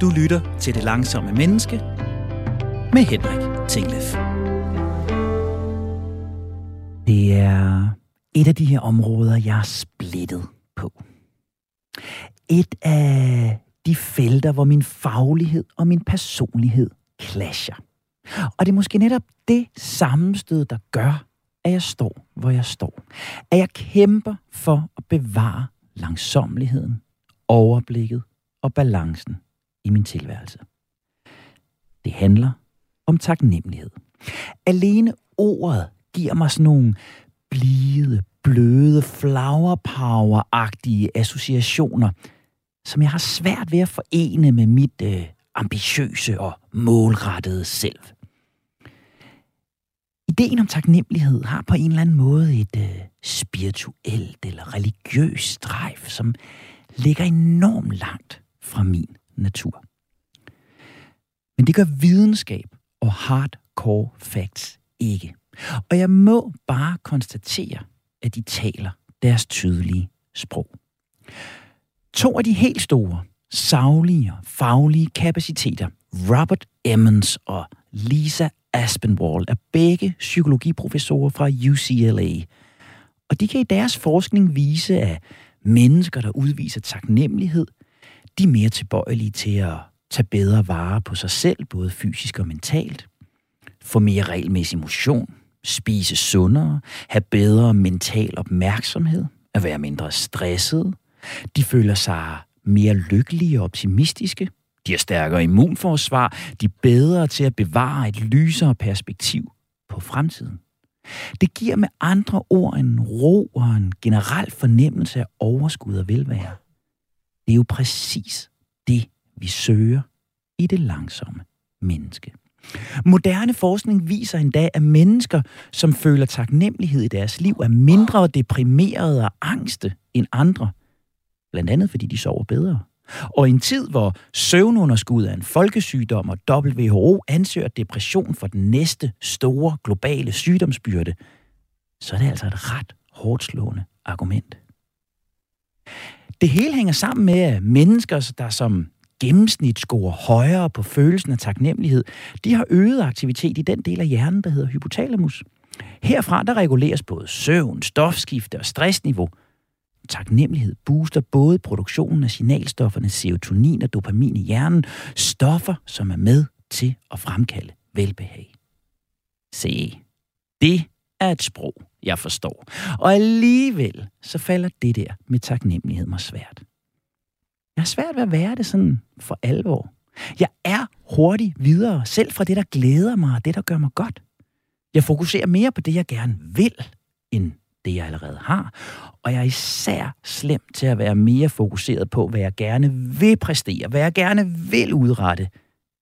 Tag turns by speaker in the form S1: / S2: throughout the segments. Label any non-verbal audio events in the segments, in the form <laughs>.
S1: Du lytter til Det Langsomme Menneske med Henrik Tinglef. Det er et af de her områder, jeg er splittet på. Et af de felter, hvor min faglighed og min personlighed clasher. Og det er måske netop det sammenstød, der gør, at jeg står, hvor jeg står. At jeg kæmper for at bevare langsomligheden, overblikket og balancen i min tilværelse. Det handler om taknemmelighed. Alene ordet giver mig sådan nogle blide, bløde, flower power-agtige associationer, som jeg har svært ved at forene med mit øh, ambitiøse og målrettede selv. Ideen om taknemmelighed har på en eller anden måde et øh, spirituelt eller religiøst strejf, som ligger enormt langt fra min natur. Men det gør videnskab og hardcore facts ikke. Og jeg må bare konstatere, at de taler deres tydelige sprog. To af de helt store, savlige og faglige kapaciteter, Robert Emmons og Lisa Aspinwall, er begge psykologiprofessorer fra UCLA. Og de kan i deres forskning vise, at mennesker, der udviser taknemmelighed, de er mere tilbøjelige til at tage bedre vare på sig selv, både fysisk og mentalt, få mere regelmæssig motion, spise sundere, have bedre mental opmærksomhed, at være mindre stresset. De føler sig mere lykkelige og optimistiske. De har stærkere immunforsvar. De er bedre til at bevare et lysere perspektiv på fremtiden. Det giver med andre ord en ro og en generel fornemmelse af overskud og velvære. Det er jo præcis det, vi søger i det langsomme menneske. Moderne forskning viser endda, at mennesker, som føler taknemmelighed i deres liv, er mindre deprimerede og angste end andre. Blandt andet fordi de sover bedre. Og i en tid, hvor søvnunderskud er en folkesygdom, og WHO ansøger depression for den næste store globale sygdomsbyrde, så er det altså et ret hårdt slående argument. Det hele hænger sammen med, at mennesker, der som gennemsnit scorer højere på følelsen af taknemmelighed, de har øget aktivitet i den del af hjernen, der hedder hypotalamus. Herfra der reguleres både søvn, stofskifte og stressniveau. Taknemmelighed booster både produktionen af signalstofferne serotonin og dopamin i hjernen, stoffer, som er med til at fremkalde velbehag. Se, det er et sprog, jeg forstår. Og alligevel så falder det der med taknemmelighed mig svært. Jeg har svært ved at være det sådan for alvor. Jeg er hurtigt videre, selv fra det, der glæder mig, og det, der gør mig godt. Jeg fokuserer mere på det, jeg gerne vil, end det, jeg allerede har. Og jeg er især slem til at være mere fokuseret på, hvad jeg gerne vil præstere, hvad jeg gerne vil udrette,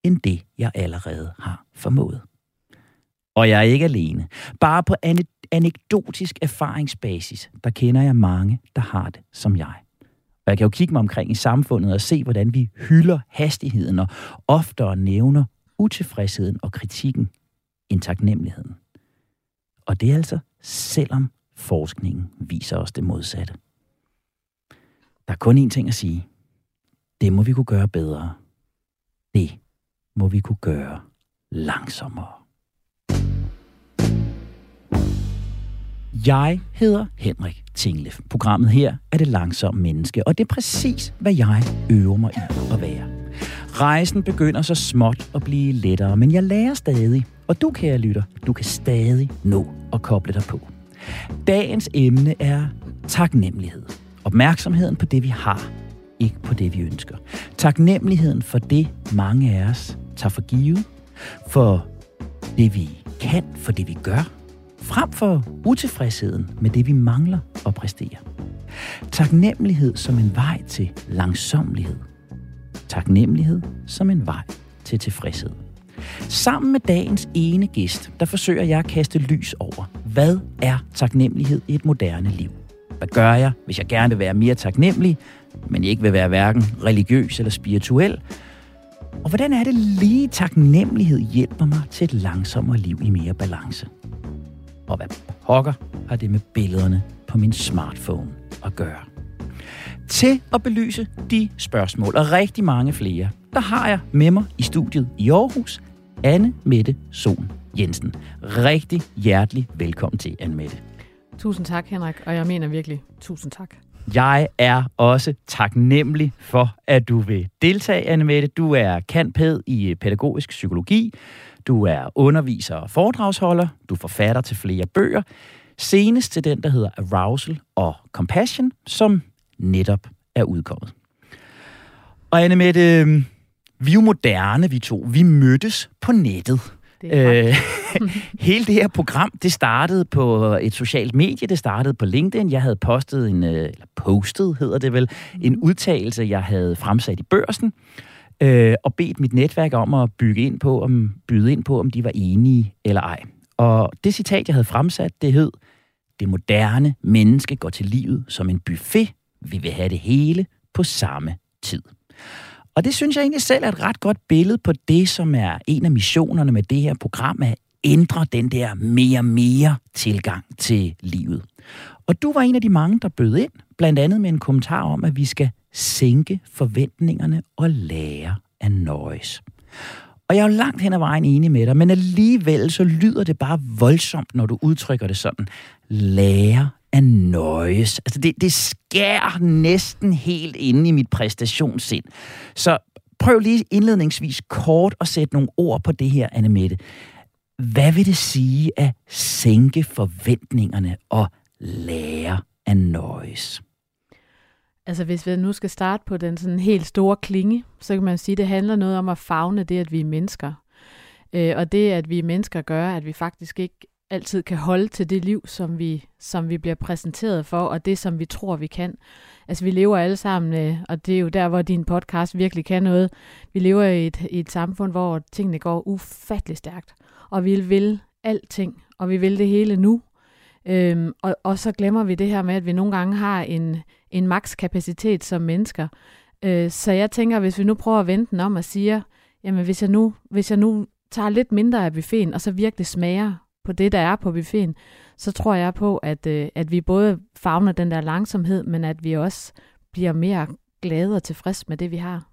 S1: end det, jeg allerede har formået. Og jeg er ikke alene. Bare på anekdotisk erfaringsbasis, der kender jeg mange, der har det som jeg. Og jeg kan jo kigge mig omkring i samfundet og se, hvordan vi hylder hastigheden og oftere nævner utilfredsheden og kritikken end taknemmeligheden. Og det er altså selvom forskningen viser os det modsatte. Der er kun én ting at sige. Det må vi kunne gøre bedre. Det må vi kunne gøre langsommere. Jeg hedder Henrik Tinglef. Programmet her er det langsomme menneske, og det er præcis, hvad jeg øver mig i at være. Rejsen begynder så småt at blive lettere, men jeg lærer stadig. Og du, kære lytter, du kan stadig nå at koble dig på. Dagens emne er taknemmelighed. Opmærksomheden på det, vi har, ikke på det, vi ønsker. Taknemmeligheden for det, mange af os tager for givet, for det, vi kan, for det, vi gør, frem for utilfredsheden med det, vi mangler at præstere. Taknemmelighed som en vej til langsomlighed. Taknemmelighed som en vej til tilfredshed. Sammen med dagens ene gæst, der forsøger jeg at kaste lys over, hvad er taknemmelighed i et moderne liv? Hvad gør jeg, hvis jeg gerne vil være mere taknemmelig, men ikke vil være hverken religiøs eller spirituel? Og hvordan er det lige taknemmelighed hjælper mig til et langsommere liv i mere balance? Og hvad pokker har det med billederne på min smartphone at gøre? Til at belyse de spørgsmål og rigtig mange flere, der har jeg med mig i studiet i Aarhus, Anne Mette Sohn Jensen. Rigtig hjertelig velkommen til, Anne Mette.
S2: Tusind tak, Henrik, og jeg mener virkelig tusind tak.
S1: Jeg er også taknemmelig for, at du vil deltage, Anne Mette. Du er kantpæd i pædagogisk psykologi. Du er underviser og foredragsholder. Du er forfatter til flere bøger. Senest til den, der hedder Arousal og Compassion, som netop er udkommet. Og Anne Mette, vi er jo moderne, vi to. Vi mødtes på nettet.
S2: Det øh, <laughs>
S1: hele det her program, det startede på et socialt medie, det startede på LinkedIn. Jeg havde postet en, øh, eller postet hedder det vel, en mhm. udtalelse, jeg havde fremsat i børsen, øh, øh, og bedt mit netværk om at bygge ind på, om, byde ind på, om de var enige eller ej. Og det citat, jeg havde fremsat, det hed, det moderne menneske går til livet som en buffet. Vi vil have det hele på samme tid. Og det synes jeg egentlig selv er et ret godt billede på det, som er en af missionerne med det her program, at ændre den der mere mere tilgang til livet. Og du var en af de mange, der bød ind, blandt andet med en kommentar om, at vi skal sænke forventningerne og lære at nøjes. Og jeg er jo langt hen ad vejen enig med dig, men alligevel så lyder det bare voldsomt, når du udtrykker det sådan. Lære at nøjes. Altså det, det skærer næsten helt inde i mit præstationssind. Så prøv lige indledningsvis kort at sætte nogle ord på det her, Annemette. Hvad vil det sige at sænke forventningerne og lære at nøjes?
S2: Altså hvis vi nu skal starte på den sådan helt store klinge, så kan man sige, at det handler noget om at fagne det, at vi er mennesker. Øh, og det, at vi er mennesker, gør, at vi faktisk ikke altid kan holde til det liv, som vi, som vi bliver præsenteret for, og det, som vi tror, vi kan. Altså, vi lever alle sammen, øh, og det er jo der, hvor din podcast virkelig kan noget. Vi lever i et, i et samfund, hvor tingene går ufattelig stærkt, og vi vil alting, og vi vil det hele nu. Øhm, og, og så glemmer vi det her med, at vi nogle gange har en, en makskapacitet som mennesker. Øh, så jeg tænker, hvis vi nu prøver at vente den om og siger, jamen hvis jeg nu, hvis jeg nu tager lidt mindre af buffeten, og så virkelig smager på det, der er på buffeten, så tror jeg på, at, øh, at vi både fagner den der langsomhed, men at vi også bliver mere glade og tilfreds med det, vi har.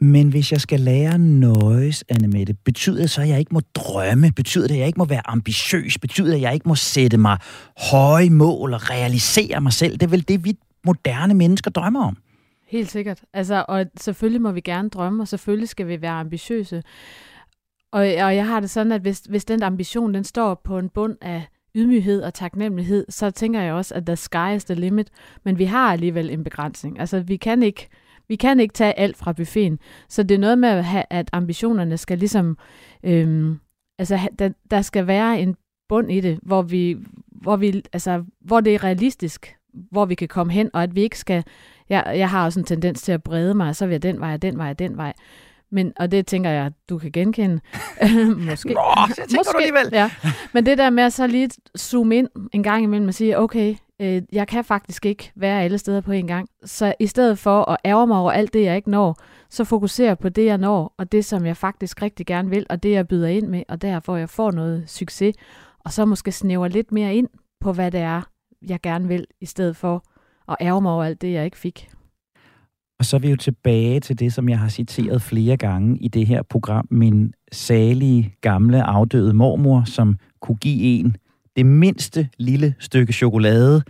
S1: Men hvis jeg skal lære noise, Annemette, betyder det så, at jeg ikke må drømme? Betyder det, at jeg ikke må være ambitiøs? Betyder det, at jeg ikke må sætte mig høje mål og realisere mig selv? Det er vel det, vi moderne mennesker drømmer om.
S2: Helt sikkert. Altså, og selvfølgelig må vi gerne drømme, og selvfølgelig skal vi være ambitiøse. Og, og jeg har det sådan, at hvis, hvis den ambition, den står på en bund af ydmyghed og taknemmelighed, så tænker jeg også, at the sky is the limit. Men vi har alligevel en begrænsning. Altså, vi kan ikke, vi kan ikke tage alt fra buffeten. Så det er noget med, at, have, at ambitionerne skal ligesom... Øhm, altså, der, der skal være en bund i det, hvor vi, hvor vi, altså, hvor det er realistisk, hvor vi kan komme hen, og at vi ikke skal... Jeg, jeg har også en tendens til at brede mig, og så vil jeg den vej, den vej, den vej. Men, og det tænker jeg, du kan genkende. <laughs>
S1: Måske. Nå, det tænker Måske, du alligevel.
S2: ja. Men det der med at så lige zoome ind en gang imellem og sige, okay, øh, jeg kan faktisk ikke være alle steder på en gang. Så i stedet for at ærge mig over alt det, jeg ikke når, så fokuserer på det, jeg når, og det, som jeg faktisk rigtig gerne vil, og det, jeg byder ind med, og der, hvor jeg får noget succes. Og så måske snæver lidt mere ind på, hvad det er, jeg gerne vil, i stedet for at ærge mig over alt det, jeg ikke fik.
S1: Og så er vi jo tilbage til det, som jeg har citeret flere gange i det her program. Min salige, gamle, afdøde mormor, som kunne give en det mindste lille stykke chokolade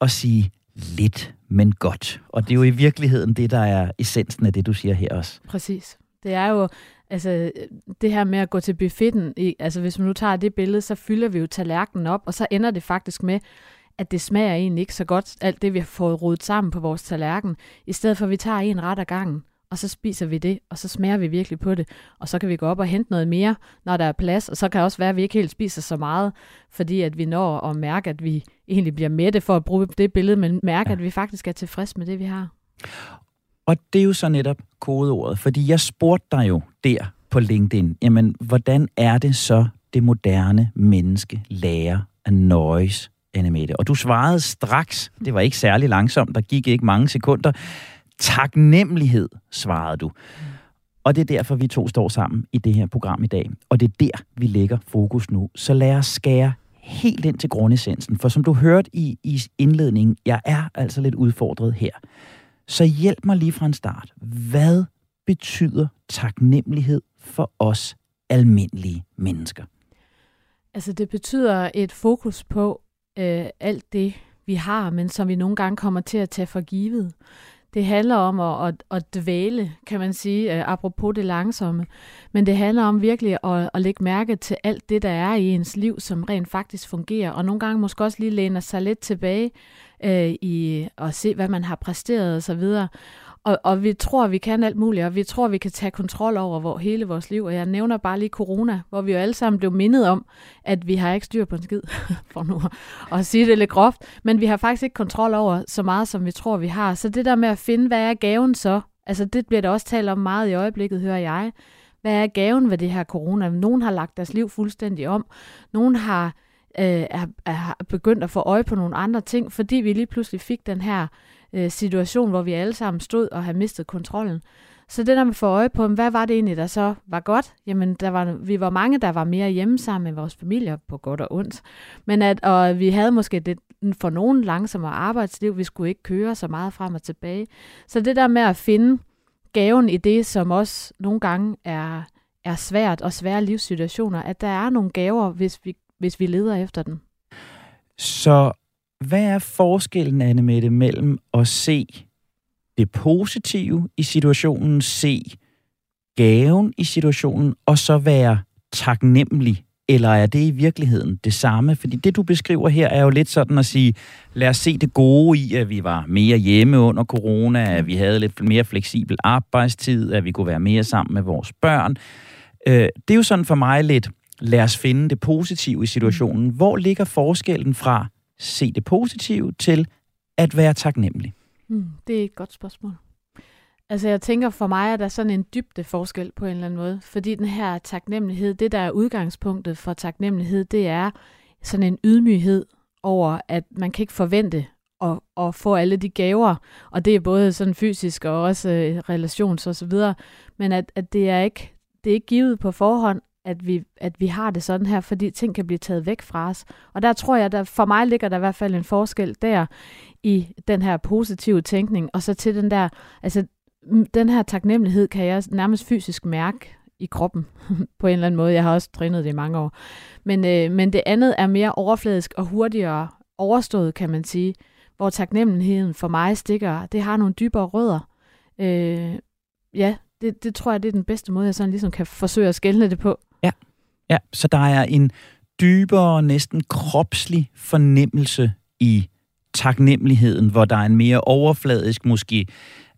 S1: og sige lidt, men godt. Og det er jo i virkeligheden det, der er essensen af det, du siger her også.
S2: Præcis. Det er jo, altså, det her med at gå til buffeten, altså hvis man nu tager det billede, så fylder vi jo tallerkenen op, og så ender det faktisk med, at det smager egentlig ikke så godt, alt det vi har fået rodet sammen på vores tallerken, i stedet for at vi tager en ret ad gangen, og så spiser vi det, og så smager vi virkelig på det, og så kan vi gå op og hente noget mere, når der er plads, og så kan det også være, at vi ikke helt spiser så meget, fordi at vi når at mærke, at vi egentlig bliver mætte for at bruge det billede, men mærke, ja. at vi faktisk er tilfreds med det, vi har.
S1: Og det er jo så netop kodeordet, fordi jeg spurgte dig jo der på LinkedIn, jamen hvordan er det så, det moderne menneske lærer at nøjes Annemette. Og du svarede straks, det var ikke særlig langsomt, der gik ikke mange sekunder. Taknemmelighed, svarede du. Og det er derfor, vi to står sammen i det her program i dag. Og det er der, vi lægger fokus nu. Så lad os skære helt ind til grundessensen, for som du hørte i, i indledningen, jeg er altså lidt udfordret her. Så hjælp mig lige fra en start. Hvad betyder taknemmelighed for os almindelige mennesker?
S2: Altså det betyder et fokus på øh, alt det, vi har, men som vi nogle gange kommer til at tage for givet. Det handler om at, at, at dvæle, kan man sige, øh, apropos det langsomme. Men det handler om virkelig at, at lægge mærke til alt det, der er i ens liv, som rent faktisk fungerer. Og nogle gange måske også lige læne sig lidt tilbage øh, i at se, hvad man har præsteret osv. Og, og og vi tror, vi kan alt muligt, og vi tror, vi kan tage kontrol over hvor, hele vores liv. Og jeg nævner bare lige corona, hvor vi jo alle sammen blev mindet om, at vi har ikke styr på en skid, <laughs> for nu at sige det lidt groft. Men vi har faktisk ikke kontrol over så meget, som vi tror, vi har. Så det der med at finde, hvad er gaven så? Altså det bliver der også talt om meget i øjeblikket, hører jeg. Hvad er gaven ved det her corona? Nogen har lagt deres liv fuldstændig om. Nogen har øh, er, er begyndt at få øje på nogle andre ting, fordi vi lige pludselig fik den her øh, situation, hvor vi alle sammen stod og havde mistet kontrollen. Så det der med at få øje på, hvad var det egentlig, der så var godt? Jamen, der var, vi var mange, der var mere hjemme sammen med vores familier, på godt og ondt. Men at, og vi havde måske det, for nogen langsommere arbejdsliv, vi skulle ikke køre så meget frem og tilbage. Så det der med at finde gaven i det, som også nogle gange er, er svært og svære livssituationer, at der er nogle gaver, hvis vi, hvis vi leder efter den.
S1: Så hvad er forskellen, Anne Mette, mellem at se det positive i situationen, se gaven i situationen, og så være taknemmelig? Eller er det i virkeligheden det samme? Fordi det, du beskriver her, er jo lidt sådan at sige, lad os se det gode i, at vi var mere hjemme under corona, at vi havde lidt mere fleksibel arbejdstid, at vi kunne være mere sammen med vores børn. Øh, det er jo sådan for mig lidt, lad os finde det positive i situationen. Hvor ligger forskellen fra se det positive til at være taknemmelig?
S2: Mm, det er et godt spørgsmål. Altså jeg tænker for mig, at der er sådan en dybde forskel på en eller anden måde. Fordi den her taknemmelighed, det der er udgangspunktet for taknemmelighed, det er sådan en ydmyghed over, at man kan ikke forvente at, at få alle de gaver, og det er både sådan fysisk og også øh, relations og så videre, men at, at det er ikke det er ikke givet på forhånd, at vi, at vi har det sådan her, fordi ting kan blive taget væk fra os. Og der tror jeg, der for mig ligger der i hvert fald en forskel der i den her positive tænkning, og så til den der, altså den her taknemmelighed kan jeg nærmest fysisk mærke i kroppen <laughs> på en eller anden måde. Jeg har også trænet det i mange år. Men, øh, men det andet er mere overfladisk og hurtigere overstået, kan man sige. Hvor taknemmeligheden for mig stikker, det har nogle dybere rødder. Øh, ja, det, det tror jeg, det er den bedste måde, jeg sådan ligesom kan forsøge at skælne det på.
S1: Ja, så der er en dybere, næsten kropslig fornemmelse i taknemmeligheden, hvor der er en mere overfladisk, måske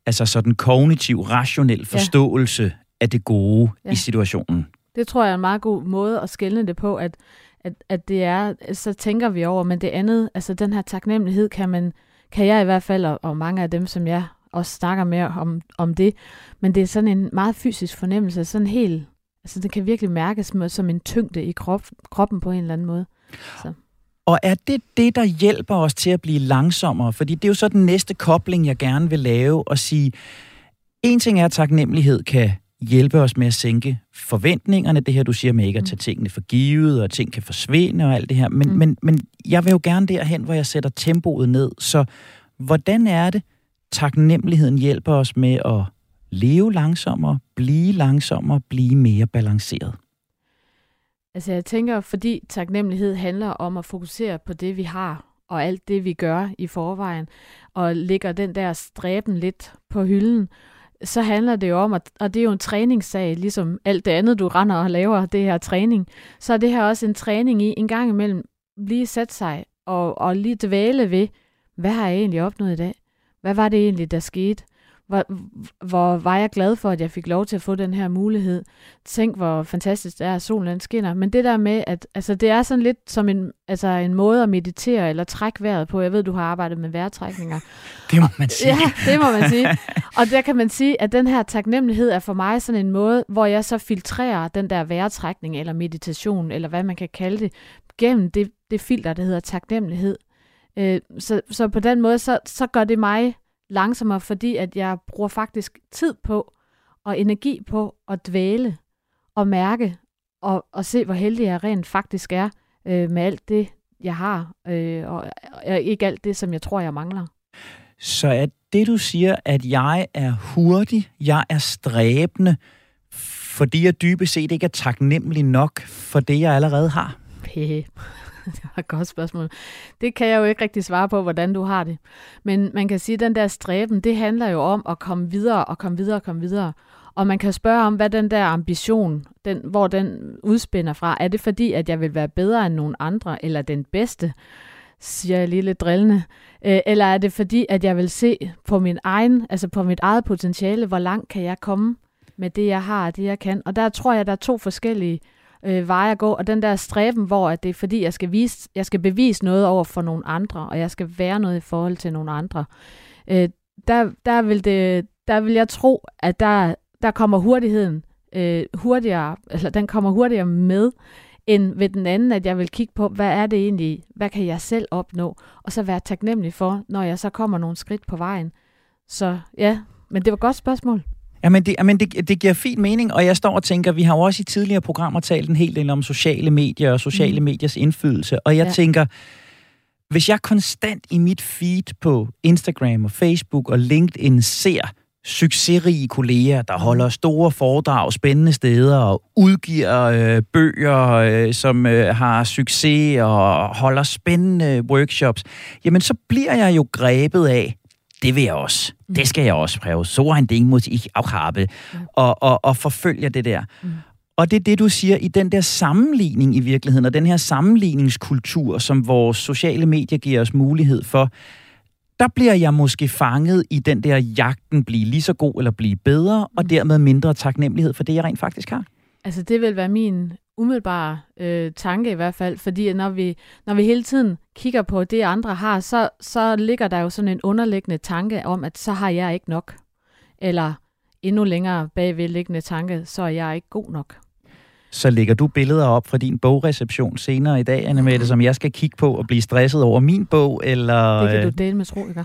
S1: altså sådan kognitiv, rationel forståelse ja. af det gode ja. i situationen.
S2: Det tror jeg er en meget god måde at skælne det på, at, at, at det er, så tænker vi over, men det andet, altså den her taknemmelighed kan man, kan jeg i hvert fald, og, og mange af dem, som jeg også snakker mere om, om det, men det er sådan en meget fysisk fornemmelse, sådan helt Altså, det kan virkelig mærkes som en tyngde i krop, kroppen på en eller anden måde. Så.
S1: Og er det det, der hjælper os til at blive langsommere? Fordi det er jo så den næste kobling, jeg gerne vil lave og sige, en ting er, at taknemmelighed kan hjælpe os med at sænke forventningerne. Det her, du siger med ikke at tage mm. tingene for givet, og ting kan forsvinde og alt det her. Men, mm. men, men jeg vil jo gerne derhen, hvor jeg sætter tempoet ned. Så hvordan er det, taknemmeligheden hjælper os med at leve langsommere, blive langsommere, blive mere balanceret?
S2: Altså jeg tænker, fordi taknemmelighed handler om at fokusere på det, vi har, og alt det, vi gør i forvejen, og lægger den der stræben lidt på hylden, så handler det jo om, at, og det er jo en træningssag, ligesom alt det andet, du render og laver, det her træning, så er det her også en træning i en gang imellem lige sætte sig og, og lige dvæle ved, hvad har jeg egentlig opnået i dag? Hvad var det egentlig, der skete? Hvor, hvor var jeg glad for, at jeg fik lov til at få den her mulighed. Tænk, hvor fantastisk det er, at solen skinner. Men det der med, at altså, det er sådan lidt som en, altså, en måde at meditere eller trække vejret på. Jeg ved, du har arbejdet med vejrtrækninger.
S1: Det må man sige.
S2: Ja, det må man sige. Og der kan man sige, at den her taknemmelighed er for mig sådan en måde, hvor jeg så filtrerer den der vejrtrækning eller meditation, eller hvad man kan kalde det, gennem det, det filter, der hedder taknemmelighed. Øh, så, så på den måde, så, så gør det mig langsommere, fordi at jeg bruger faktisk tid på og energi på at dvæle og mærke og, og se, hvor heldig jeg rent faktisk er øh, med alt det, jeg har, øh, og, og ikke alt det, som jeg tror, jeg mangler.
S1: Så er det, du siger, at jeg er hurtig, jeg er stræbende, fordi jeg dybest set ikke er taknemmelig nok for det, jeg allerede har? <laughs>
S2: det var et godt spørgsmål. Det kan jeg jo ikke rigtig svare på, hvordan du har det. Men man kan sige, at den der stræben, det handler jo om at komme videre og komme videre og komme videre. Og man kan spørge om, hvad den der ambition, den, hvor den udspænder fra. Er det fordi, at jeg vil være bedre end nogen andre, eller den bedste, siger jeg lige lidt drillende. Øh, eller er det fordi, at jeg vil se på min egen, altså på mit eget potentiale, hvor langt kan jeg komme med det, jeg har og det, jeg kan. Og der tror jeg, der er to forskellige øh, Øh, veje at gå, og den der stræben, hvor at det er fordi, jeg skal, vise, jeg skal bevise noget over for nogle andre, og jeg skal være noget i forhold til nogle andre. Øh, der, der, vil det, der vil jeg tro, at der, der kommer hurtigheden øh, hurtigere, eller den kommer hurtigere med, end ved den anden, at jeg vil kigge på, hvad er det egentlig, hvad kan jeg selv opnå, og så være taknemmelig for, når jeg så kommer nogle skridt på vejen. Så ja, men det var et godt spørgsmål.
S1: Jamen, det, jamen det, det giver fin mening, og jeg står og tænker, vi har jo også i tidligere programmer talt en hel del om sociale medier og sociale mm. mediers indflydelse, og jeg ja. tænker, hvis jeg konstant i mit feed på Instagram og Facebook og LinkedIn ser succesrige kolleger, der holder store foredrag spændende steder og udgiver øh, bøger, øh, som øh, har succes og holder spændende workshops, jamen så bliver jeg jo grebet af, det vil jeg også. Mm. Det skal jeg også prøve. Så han Ding muss ich auch habe. Mm. Og, og, og forfølger det der. Mm. Og det er det, du siger i den der sammenligning i virkeligheden, og den her sammenligningskultur, som vores sociale medier giver os mulighed for, der bliver jeg måske fanget i den der jagten, blive lige så god eller blive bedre, og mm. dermed mindre taknemmelighed for det, jeg rent faktisk har.
S2: Altså det vil være min umiddelbare øh, tanke i hvert fald, fordi når vi, når vi hele tiden kigger på det, andre har, så, så ligger der jo sådan en underliggende tanke om, at så har jeg ikke nok. Eller endnu længere bagvedliggende tanke, så er jeg ikke god nok
S1: så lægger du billeder op fra din bogreception senere i dag, Anne Mette, som jeg skal kigge på og blive stresset over min bog, eller...
S2: Det kan du øh, dele med tro, ikke? <laughs>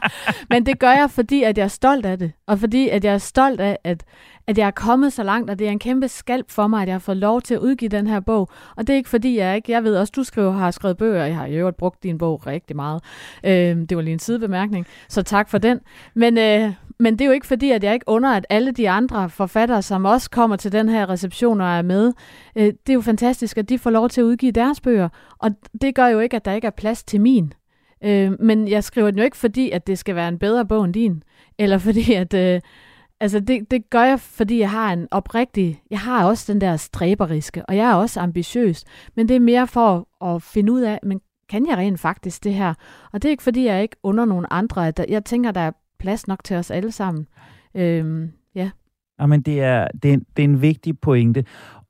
S2: <laughs> Men det gør jeg, fordi at jeg er stolt af det, og fordi at jeg er stolt af, at, at jeg er kommet så langt, og det er en kæmpe skalp for mig, at jeg har fået lov til at udgive den her bog. Og det er ikke fordi, jeg ikke... Jeg ved også, du skriver, har skrevet bøger, jeg har i øvrigt brugt din bog rigtig meget. Øh, det var lige en sidebemærkning, så tak for den. Men, øh, men det er jo ikke fordi, at jeg ikke under, at alle de andre forfattere, som også kommer til den her reception og er med, øh, det er jo fantastisk, at de får lov til at udgive deres bøger. Og det gør jo ikke, at der ikke er plads til min. Øh, men jeg skriver den jo ikke, fordi at det skal være en bedre bog end din. Eller fordi, at... Øh, altså det, det gør jeg, fordi jeg har en oprigtig... Jeg har også den der stræberiske, og jeg er også ambitiøs. Men det er mere for at finde ud af, men kan jeg rent faktisk det her? Og det er ikke, fordi jeg ikke under nogen andre. At jeg tænker, der er plads nok til os alle sammen. Øhm, ja.
S1: Jamen, det er, det, er, det er en vigtig pointe.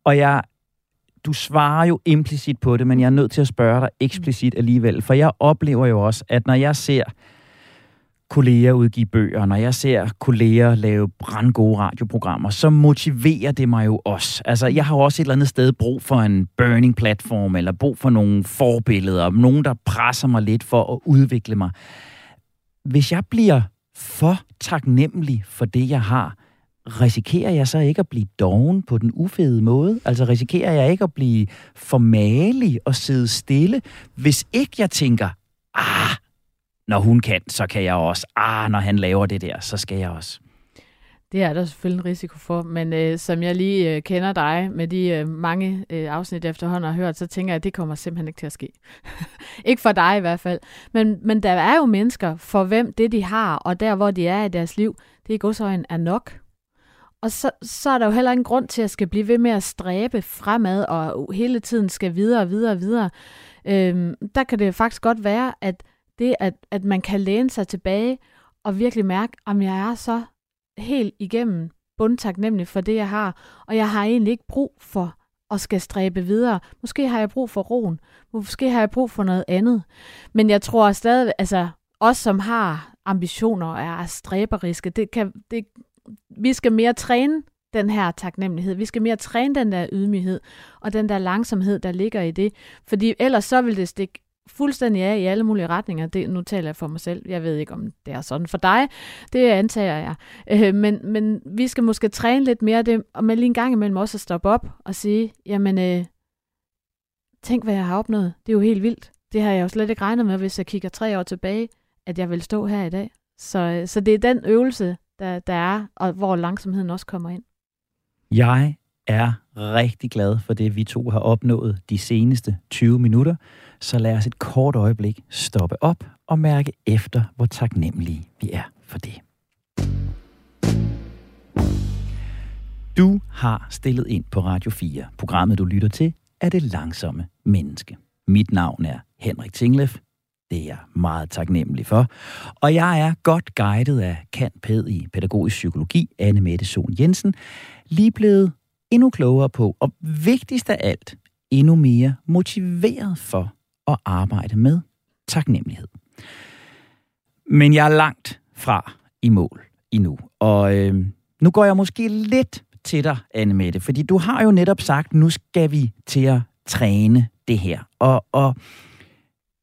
S1: Og jeg, du svarer jo implicit på det, men jeg er nødt til at spørge dig eksplicit alligevel. For jeg oplever jo også, at når jeg ser kolleger udgive bøger, når jeg ser kolleger lave brandgode radioprogrammer, så motiverer det mig jo også. Altså, jeg har jo også et eller andet sted brug for en burning platform, eller brug for nogle forbilleder, nogen, der presser mig lidt for at udvikle mig. Hvis jeg bliver for taknemmelig for det, jeg har, risikerer jeg så ikke at blive doven på den ufede måde? Altså risikerer jeg ikke at blive formalig og sidde stille, hvis ikke jeg tænker, ah, når hun kan, så kan jeg også. Ah, når han laver det der, så skal jeg også.
S2: Det er der selvfølgelig en risiko for, men øh, som jeg lige øh, kender dig med de øh, mange øh, afsnit efterhånden har hørt, så tænker jeg, at det kommer simpelthen ikke til at ske. <laughs> ikke for dig i hvert fald. Men, men der er jo mennesker, for hvem det de har, og der hvor de er i deres liv, det i godsøjen er nok. Og så, så er der jo heller ingen grund til at jeg skal blive ved med at stræbe fremad, og hele tiden skal videre og videre og videre. Øhm, der kan det faktisk godt være, at det, at, at man kan læne sig tilbage og virkelig mærke, om jeg er så helt igennem bundtaknemmelig for det, jeg har, og jeg har egentlig ikke brug for at skal stræbe videre. Måske har jeg brug for roen, måske har jeg brug for noget andet. Men jeg tror stadig, altså os som har ambitioner og er stræberiske, det kan, det, vi skal mere træne den her taknemmelighed. Vi skal mere træne den der ydmyghed og den der langsomhed, der ligger i det. Fordi ellers så vil det stikke fuldstændig af i alle mulige retninger. Det, nu taler jeg for mig selv. Jeg ved ikke, om det er sådan for dig. Det antager jeg. Øh, men, men vi skal måske træne lidt mere det, og med lige en gang imellem også at stoppe op og sige, jamen, øh, tænk, hvad jeg har opnået. Det er jo helt vildt. Det har jeg jo slet ikke regnet med, hvis jeg kigger tre år tilbage, at jeg vil stå her i dag. Så, øh, så det er den øvelse, der, der er, og hvor langsomheden også kommer ind.
S1: Jeg er rigtig glad for det, vi to har opnået de seneste 20 minutter. Så lad os et kort øjeblik stoppe op og mærke efter, hvor taknemmelige vi er for det. Du har stillet ind på Radio 4. Programmet, du lytter til, er Det Langsomme Menneske. Mit navn er Henrik Tinglef. Det er jeg meget taknemmelig for. Og jeg er godt guidet af kantpæd i pædagogisk psykologi, Anne Mette Sohn Jensen, lige blevet endnu klogere på, og vigtigst af alt, endnu mere motiveret for at arbejde med taknemmelighed. Men jeg er langt fra i mål endnu. Og øh, nu går jeg måske lidt til dig, Anne Mette, fordi du har jo netop sagt, nu skal vi til at træne det her. Og, og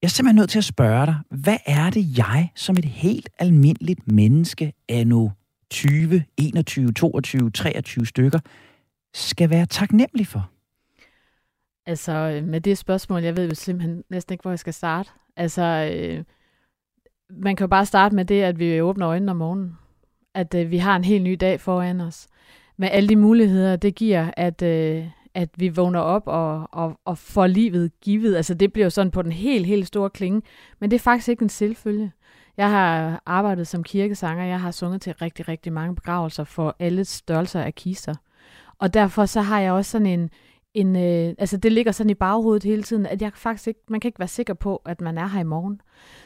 S1: jeg er simpelthen nødt til at spørge dig, hvad er det jeg som et helt almindeligt menneske af nu 20, 21, 22, 23 stykker skal være taknemmelig for?
S2: Altså, øh, med det spørgsmål, jeg ved jo simpelthen næsten ikke, hvor jeg skal starte. Altså, øh, man kan jo bare starte med det, at vi åbner øjnene om morgenen. At øh, vi har en helt ny dag foran os. Med alle de muligheder, det giver, at, øh, at vi vågner op og, og, og får livet givet. Altså, det bliver jo sådan på den helt, helt store klinge. Men det er faktisk ikke en selvfølge. Jeg har arbejdet som kirkesanger. Jeg har sunget til rigtig, rigtig mange begravelser for alle størrelser af kister. Og derfor så har jeg også sådan en, en øh, altså det ligger sådan i baghovedet hele tiden, at jeg faktisk ikke, man kan ikke være sikker på, at man er her i morgen.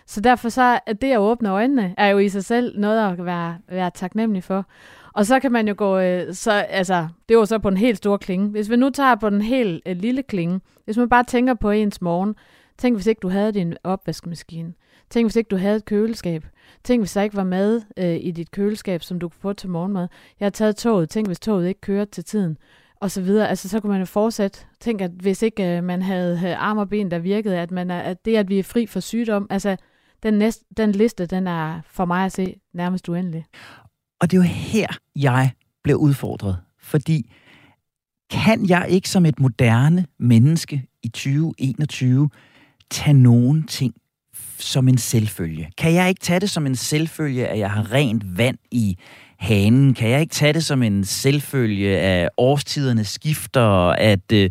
S2: Så derfor så, at det at åbne øjnene, er jo i sig selv noget at være, være taknemmelig for. Og så kan man jo gå, øh, så, altså, det var så på en helt stor klinge. Hvis vi nu tager på den helt øh, lille klinge, hvis man bare tænker på ens morgen, tænk hvis ikke du havde din opvaskemaskine. Tænk hvis ikke du havde et køleskab. Tænk hvis der ikke var mad øh, i dit køleskab, som du kunne få til morgenmad. Jeg har taget toget. Tænk hvis toget ikke kørte til tiden og så videre. Altså, så kunne man jo fortsætte. Tænk, at hvis ikke øh, man havde, øh, arme og ben, der virkede, at, man er, at det, at vi er fri for sygdom, altså, den, næste, den liste, den er for mig at se nærmest uendelig.
S1: Og det er jo her, jeg blev udfordret. Fordi kan jeg ikke som et moderne menneske i 2021 tage nogen ting som en selvfølge? Kan jeg ikke tage det som en selvfølge, at jeg har rent vand i hanen? Kan jeg ikke tage det som en selvfølge, at årstiderne skifter, at øh,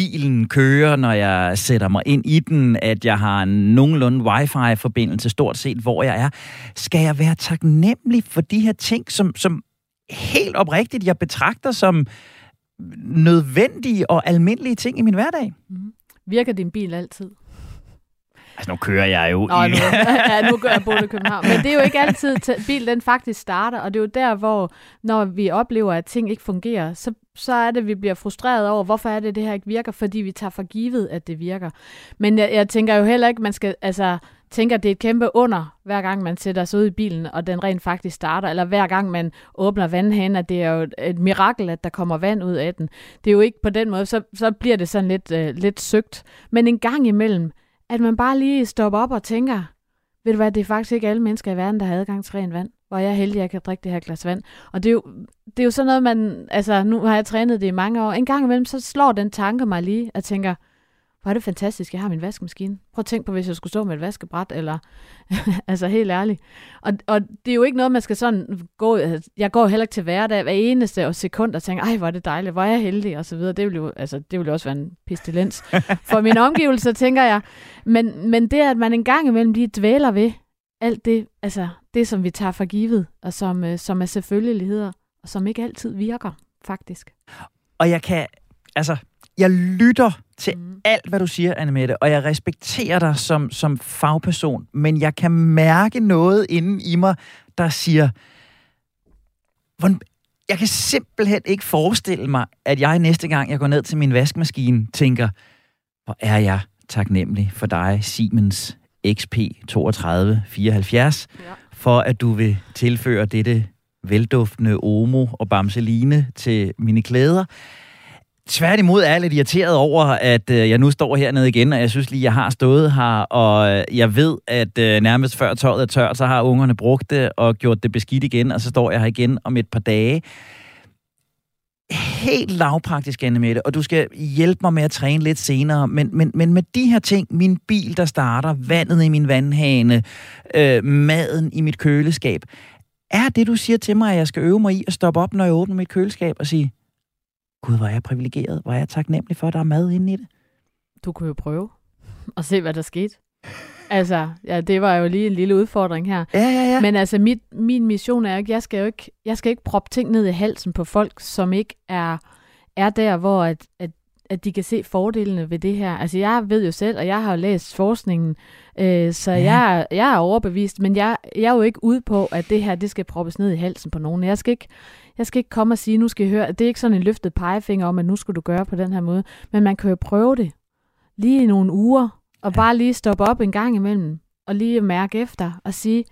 S1: bilen kører, når jeg sætter mig ind i den, at jeg har en nogenlunde wifi-forbindelse stort set, hvor jeg er. Skal jeg være taknemmelig for de her ting, som, som helt oprigtigt jeg betragter som nødvendige og almindelige ting i min hverdag? Mm.
S2: Virker din bil altid?
S1: Altså, nu kører jeg jo
S2: Nå, i... Nu, <laughs> ja, nu gør jeg både i København. Men det er jo ikke altid, bilen den faktisk starter, og det er jo der, hvor når vi oplever, at ting ikke fungerer, så, så er det, at vi bliver frustreret over, hvorfor er det, det her ikke virker, fordi vi tager for givet, at det virker. Men jeg, jeg tænker jo heller ikke, man skal, altså, tænker, at det er et kæmpe under, hver gang man sætter sig ud i bilen, og den rent faktisk starter, eller hver gang man åbner vandhanen, at det er jo et mirakel, at der kommer vand ud af den. Det er jo ikke på den måde, så, så bliver det sådan lidt, øh, lidt søgt. Men en gang imellem, at man bare lige stopper op og tænker, ved du hvad, det er faktisk ikke alle mennesker i verden, der har adgang til rent vand. Hvor jeg er heldig, at jeg kan drikke det her glas vand. Og det er jo, det er jo sådan noget, man... Altså, nu har jeg trænet det i mange år. En gang imellem, så slår den tanke mig lige, at tænker, hvor er det fantastisk, jeg har min vaskemaskine. Prøv at tænke på, hvis jeg skulle stå med et vaskebræt, eller <laughs> altså helt ærligt. Og, og det er jo ikke noget, man skal sådan gå, jeg går heller ikke til hverdag hver eneste og sekund og tænker, ej, hvor er det dejligt, hvor er jeg heldig, og så videre. Det vil jo, altså, det vil jo også være en pestilens <laughs> for min omgivelse, tænker jeg. Men, men det, at man en gang imellem lige dvæler ved alt det, altså det, som vi tager for givet, og som, øh, som er selvfølgeligheder, og som ikke altid virker, faktisk.
S1: Og jeg kan, altså, jeg lytter til mm. alt, hvad du siger, Annemette, og jeg respekterer dig som, som fagperson, men jeg kan mærke noget inden i mig, der siger, jeg kan simpelthen ikke forestille mig, at jeg næste gang, jeg går ned til min vaskemaskine, tænker, hvor er jeg taknemmelig for dig, Siemens XP 3274, ja. for at du vil tilføre dette velduftende Omo og Bamseline til mine klæder. Tværtimod er jeg lidt irriteret over, at øh, jeg nu står hernede igen, og jeg synes lige, jeg har stået her, og øh, jeg ved, at øh, nærmest før tøjet er tørt, så har ungerne brugt det og gjort det beskidt igen, og så står jeg her igen om et par dage helt lavpraktisk, Anne Mette, og du skal hjælpe mig med at træne lidt senere, men, men, men med de her ting, min bil, der starter, vandet i min vandhane, øh, maden i mit køleskab, er det, du siger til mig, at jeg skal øve mig i at stoppe op, når jeg åbner mit køleskab og sige, Gud, hvor er jeg privilegeret, hvor er jeg taknemmelig for, at der er mad inde i det?
S2: Du kunne jo prøve og se, hvad der skete. Altså, ja, det var jo lige en lille udfordring her.
S1: Ja, ja, ja.
S2: Men altså, mit, min mission er ikke, jeg skal jo ikke, jeg skal ikke proppe ting ned i halsen på folk, som ikke er, er der, hvor at, at, at de kan se fordelene ved det her. Altså, jeg ved jo selv, og jeg har jo læst forskningen, øh, så ja. jeg, jeg er overbevist, men jeg, jeg er jo ikke ude på, at det her, det skal proppes ned i halsen på nogen. Jeg skal ikke, jeg skal ikke komme og sige, nu skal I høre, det er ikke sådan en løftet pegefinger om, at nu skal du gøre på den her måde, men man kan jo prøve det lige i nogle uger, og bare lige stoppe op en gang imellem, og lige mærke efter og sige,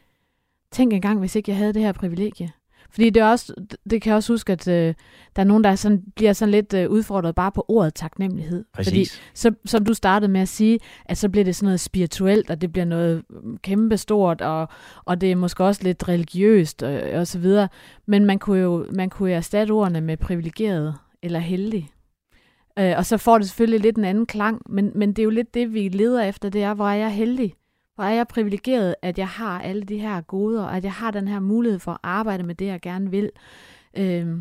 S2: tænk en gang, hvis ikke jeg havde det her privilegie. Fordi det, er også, det kan jeg også huske, at øh, der er nogen, der er sådan, bliver sådan lidt øh, udfordret bare på ordet taknemmelighed.
S1: Præcis.
S2: Fordi, så, som du startede med at sige, at så bliver det sådan noget spirituelt, og det bliver noget kæmpestort, og, og det er måske også lidt religiøst, og, og så videre. Men man kunne jo man kunne erstatte ordene med privilegeret eller heldig. Øh, og så får det selvfølgelig lidt en anden klang, men, men det er jo lidt det, vi leder efter, det er, hvor er jeg heldig? Hvor er jeg privilegeret, at jeg har alle de her goder, og at jeg har den her mulighed for at arbejde med det, jeg gerne vil. Øh,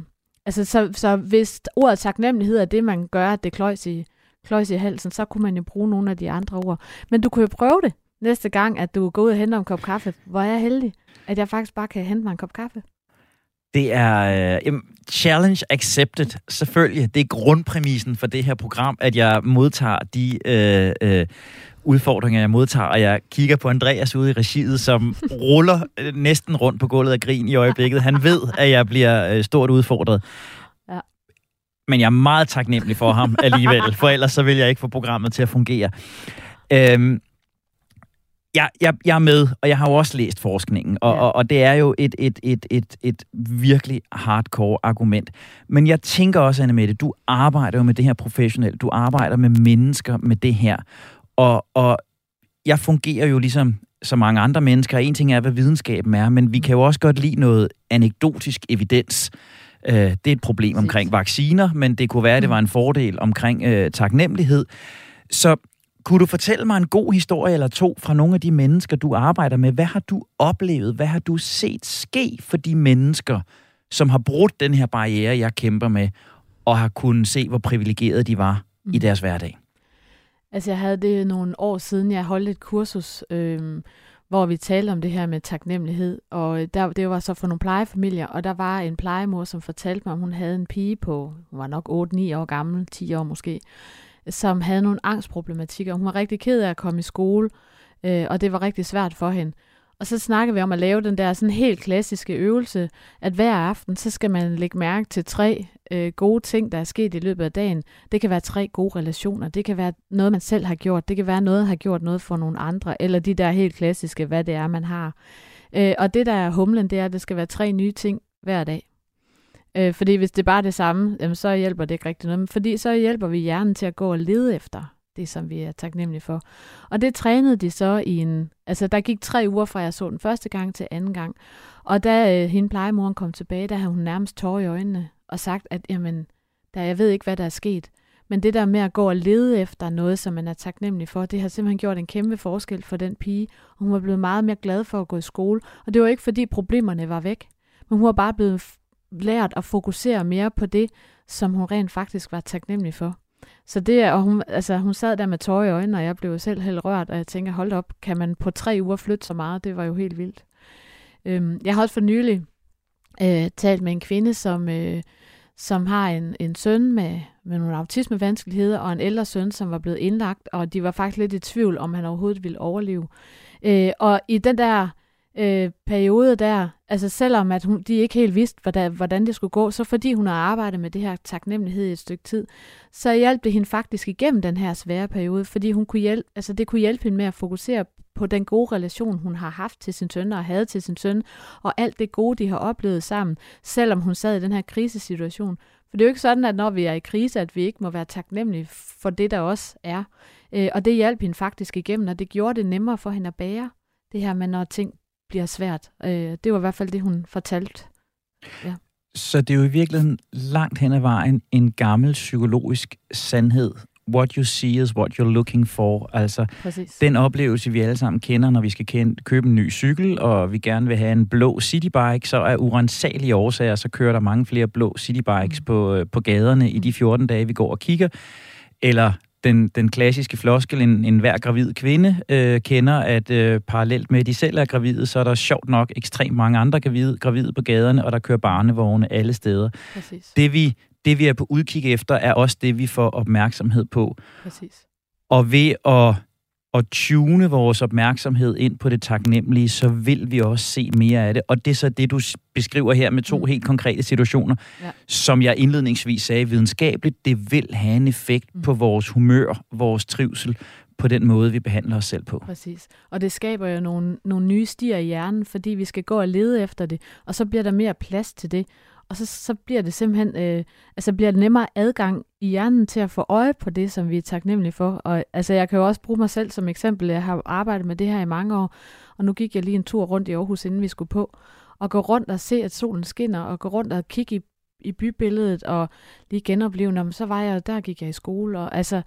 S2: altså, så, så hvis ordet taknemmelighed er det, man gør, at det kløjs i, kløjs i halsen, så kunne man jo bruge nogle af de andre ord. Men du kan jo prøve det næste gang, at du går ud og henter en kop kaffe. Hvor er jeg heldig, at jeg faktisk bare kan hente mig en kop kaffe.
S1: Det er øh, jamen, challenge accepted, selvfølgelig. Det er grundpræmissen for det her program, at jeg modtager de øh, øh, udfordringer, jeg modtager, og jeg kigger på Andreas ude i regiet, som <laughs> ruller øh, næsten rundt på gulvet af grin i øjeblikket. Han ved, at jeg bliver øh, stort udfordret.
S2: Ja.
S1: Men jeg er meget taknemmelig for ham alligevel, for ellers så vil jeg ikke få programmet til at fungere. Øhm, jeg, jeg, jeg er med, og jeg har jo også læst forskningen, og, ja. og, og det er jo et, et, et, et, et virkelig hardcore argument. Men jeg tænker også, Anne Mette, du arbejder jo med det her professionelt, du arbejder med mennesker med det her, og, og jeg fungerer jo ligesom så mange andre mennesker. En ting er, hvad videnskaben er, men vi kan jo også godt lide noget anekdotisk evidens. Øh, det er et problem omkring vacciner, men det kunne være, at det mm. var en fordel omkring øh, taknemmelighed. Så kunne du fortælle mig en god historie eller to fra nogle af de mennesker, du arbejder med? Hvad har du oplevet? Hvad har du set ske for de mennesker, som har brudt den her barriere, jeg kæmper med, og har kunnet se, hvor privilegerede de var mm. i deres hverdag?
S2: Altså, jeg havde det nogle år siden, jeg holdt et kursus, øh, hvor vi talte om det her med taknemmelighed, og der, det var så for nogle plejefamilier, og der var en plejemor, som fortalte mig, at hun havde en pige på, hun var nok 8-9 år gammel, 10 år måske, som havde nogle angstproblematikker. Hun var rigtig ked af at komme i skole, øh, og det var rigtig svært for hende. Og så snakkede vi om at lave den der sådan helt klassiske øvelse, at hver aften, så skal man lægge mærke til tre øh, gode ting, der er sket i løbet af dagen. Det kan være tre gode relationer, det kan være noget, man selv har gjort, det kan være noget, har gjort noget for nogle andre, eller de der helt klassiske, hvad det er, man har. Øh, og det, der er humlen, det er, at det skal være tre nye ting hver dag. Øh, fordi hvis det er bare det samme, jamen, så hjælper det ikke rigtig noget. Men fordi så hjælper vi hjernen til at gå og lede efter det, som vi er taknemmelige for. Og det trænede de så i en... Altså, der gik tre uger fra, jeg så den første gang til anden gang. Og da øh, hende plejemoren kom tilbage, der havde hun nærmest tårer i øjnene og sagt, at jamen, der, jeg ved ikke, hvad der er sket. Men det der med at gå og lede efter noget, som man er taknemmelig for, det har simpelthen gjort en kæmpe forskel for den pige. Og hun var blevet meget mere glad for at gå i skole. Og det var ikke, fordi problemerne var væk. Men hun var bare blevet lært at fokusere mere på det, som hun rent faktisk var taknemmelig for. Så det, og hun, altså, hun sad der med tårer i øjnene, og jeg blev selv helt rørt, og jeg tænker, hold op, kan man på tre uger flytte så meget? Det var jo helt vildt. Øhm, jeg har også for nylig øh, talt med en kvinde, som, øh, som har en, en søn med, med nogle autismevanskeligheder, og en ældre søn, som var blevet indlagt, og de var faktisk lidt i tvivl, om han overhovedet ville overleve. Øh, og i den der øh, periode der, altså selvom at hun, de ikke helt vidste, hvordan, hvordan det skulle gå, så fordi hun har arbejdet med det her taknemmelighed i et stykke tid, så hjalp det hende faktisk igennem den her svære periode, fordi hun kunne hjælpe, altså det kunne hjælpe hende med at fokusere på den gode relation, hun har haft til sin søn og havde til sin søn, og alt det gode, de har oplevet sammen, selvom hun sad i den her krisesituation. For det er jo ikke sådan, at når vi er i krise, at vi ikke må være taknemmelige for det, der også er. Øh, og det hjalp hende faktisk igennem, og det gjorde det nemmere for hende at bære det her med, når ting bliver svært. Øh, det var i hvert fald det, hun fortalte. Ja.
S1: Så det er jo i virkeligheden langt hen ad vejen en gammel psykologisk sandhed. What you see is what you're looking for. Altså
S2: Præcis.
S1: den oplevelse, vi alle sammen kender, når vi skal kende, købe en ny cykel, og vi gerne vil have en blå citybike, så er urensagelige årsager, så kører der mange flere blå citybikes mm. på, øh, på gaderne i de 14 dage, vi går og kigger. Eller den, den klassiske floskel, en, en hver gravid kvinde øh, kender, at øh, parallelt med, at de selv er gravide, så er der sjovt nok ekstremt mange andre gravide, gravide på gaderne, og der kører barnevogne alle steder.
S2: Præcis.
S1: Det vi, det, vi er på udkig efter, er også det, vi får opmærksomhed på.
S2: Præcis.
S1: Og ved at, at tune vores opmærksomhed ind på det taknemmelige, så vil vi også se mere af det. Og det er så det, du beskriver her med to mm. helt konkrete situationer, ja. som jeg indledningsvis sagde videnskabeligt, det vil have en effekt mm. på vores humør, vores trivsel, på den måde, vi behandler os selv på.
S2: Præcis. Og det skaber jo nogle, nogle nye stier i hjernen, fordi vi skal gå og lede efter det, og så bliver der mere plads til det. Og så, så bliver det simpelthen, øh, altså bliver det nemmere adgang i hjernen til at få øje på det, som vi er taknemmelige for. Og altså, jeg kan jo også bruge mig selv som eksempel. Jeg har arbejdet med det her i mange år, og nu gik jeg lige en tur rundt i Aarhus, inden vi skulle på, og gå rundt og se, at solen skinner, og gå rundt og kigge i, i bybilledet, og lige genopleve, når så var jeg, der gik jeg i skole, og altså,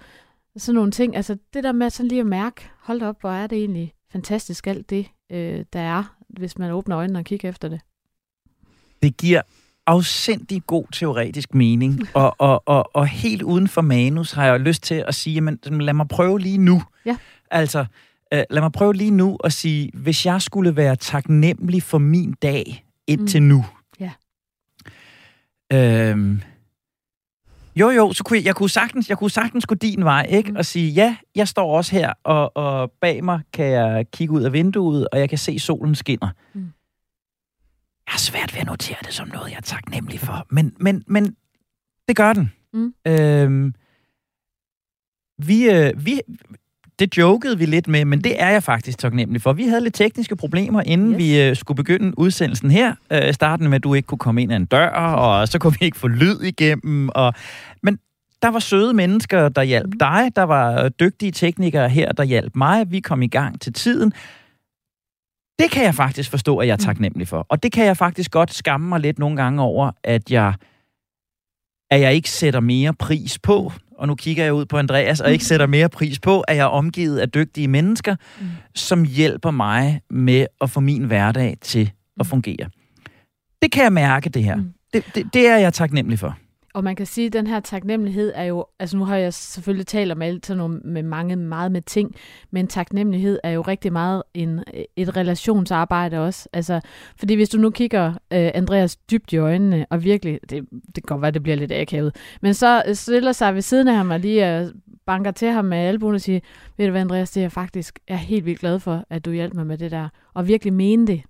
S2: sådan nogle ting. Altså, det der med sådan lige at mærke, hold op, hvor er det egentlig fantastisk alt det, øh, der er, hvis man åbner øjnene og kigger efter det.
S1: Det giver afsindig god teoretisk mening, <laughs> og, og, og, og helt uden for manus har jeg lyst til at sige, jamen, lad mig prøve lige nu.
S2: Ja.
S1: Altså, øh, lad mig prøve lige nu at sige, hvis jeg skulle være taknemmelig for min dag indtil mm. nu.
S2: Ja.
S1: Øhm, jo, jo, så kunne jeg, jeg kunne sagtens, jeg kunne sagtens gå din vej, ikke? Mm. Og sige, ja, jeg står også her, og, og bag mig kan jeg kigge ud af vinduet, og jeg kan se solen skinner. Mm. Jeg har svært ved at notere det som noget, jeg er taknemmelig for. Men, men, men det gør den. Mm. Øhm, vi, øh, vi, det jokede vi lidt med, men det er jeg faktisk taknemmelig for. Vi havde lidt tekniske problemer, inden yes. vi øh, skulle begynde udsendelsen her. Øh, starten med, at du ikke kunne komme ind ad en dør, og så kunne vi ikke få lyd igennem. Og, men der var søde mennesker, der hjalp mm. dig. Der var dygtige teknikere her, der hjalp mig. Vi kom i gang til tiden. Det kan jeg faktisk forstå, at jeg er mm. taknemmelig for. Og det kan jeg faktisk godt skamme mig lidt nogle gange over, at jeg, at jeg ikke sætter mere pris på, og nu kigger jeg ud på Andreas, og ikke sætter mere pris på, at jeg er omgivet af dygtige mennesker, mm. som hjælper mig med at få min hverdag til at mm. fungere. Det kan jeg mærke, det her. Mm. Det, det, det er jeg taknemmelig for.
S2: Og man kan sige, at den her taknemmelighed er jo, altså nu har jeg selvfølgelig talt om alt sådan noget med mange, meget med ting, men taknemmelighed er jo rigtig meget en, et relationsarbejde også. Altså, fordi hvis du nu kigger uh, Andreas dybt i øjnene, og virkelig, det, det kan godt være, det bliver lidt akavet, men så øh, stiller sig ved siden af ham og lige uh, banker til ham med albuen og siger, ved du hvad Andreas, det er jeg faktisk er helt vildt glad for, at du hjalp mig med det der, og virkelig mene det.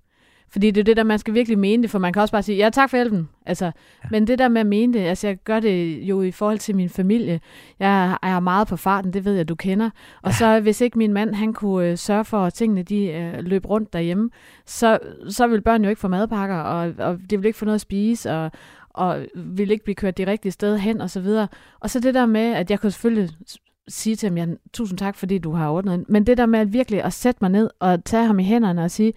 S2: Fordi det er det der, man skal virkelig mene det, for man kan også bare sige, ja tak for hjælpen. Altså, ja. Men det der med at mene det, altså jeg gør det jo i forhold til min familie. Jeg er meget på farten, det ved jeg, du kender. Og ja. så hvis ikke min mand, han kunne øh, sørge for, at tingene de øh, løb rundt derhjemme, så, så vil børn jo ikke få madpakker, og, og de vil ikke få noget at spise, og, og vil ikke blive kørt det rigtige sted hen, og så videre. Og så det der med, at jeg kunne selvfølgelig sige til ham, ja, tusind tak, fordi du har ordnet. Men det der med at virkelig at sætte mig ned og tage ham i hænderne og sige,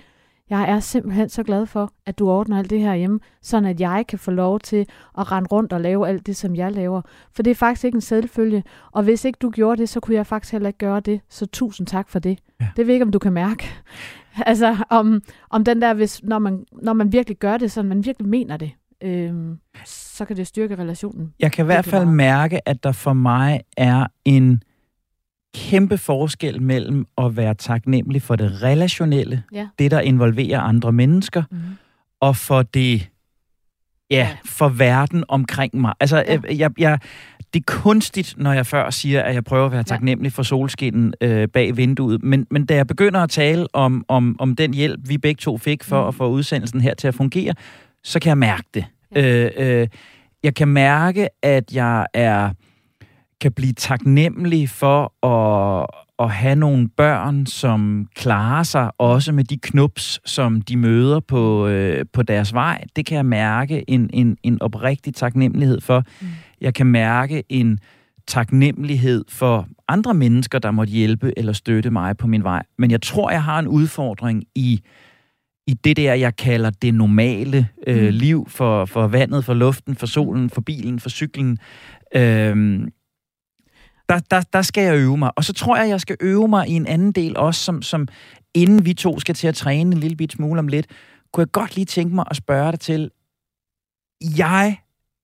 S2: jeg er simpelthen så glad for, at du ordner alt det her hjemme, sådan at jeg kan få lov til at rende rundt og lave alt det, som jeg laver. For det er faktisk ikke en selvfølge. Og hvis ikke du gjorde det, så kunne jeg faktisk heller ikke gøre det. Så tusind tak for det. Ja. Det ved ikke, om du kan mærke. <laughs> altså, om, om den der, hvis, når, man, når man virkelig gør det, så man virkelig mener det, øhm, så kan det styrke relationen.
S1: Jeg kan i hvert fald meget. mærke, at der for mig er en kæmpe forskel mellem at være taknemmelig for det relationelle, ja. det der involverer andre mennesker, mm. og for det, ja, for verden omkring mig. Altså, ja. Øh, jeg, jeg, det er kunstigt, når jeg før siger, at jeg prøver at være taknemmelig for solskinnen øh, bag vinduet. Men, men da jeg begynder at tale om, om, om den hjælp, vi begge to fik for mm. at få udsendelsen her til at fungere, så kan jeg mærke det. Ja. Øh, øh, jeg kan mærke, at jeg er kan blive taknemmelig for at, at have nogle børn, som klarer sig også med de knups, som de møder på, øh, på deres vej. Det kan jeg mærke en, en, en oprigtig taknemmelighed for. Mm. Jeg kan mærke en taknemmelighed for andre mennesker, der måtte hjælpe eller støtte mig på min vej. Men jeg tror, jeg har en udfordring i, i det der, jeg kalder det normale øh, mm. liv for, for vandet, for luften, for solen, for bilen, for cyklen. Øh, der, der, der skal jeg øve mig. Og så tror jeg, jeg skal øve mig i en anden del også, som, som inden vi to skal til at træne en lille bit smule om lidt, kunne jeg godt lige tænke mig at spørge dig til, jeg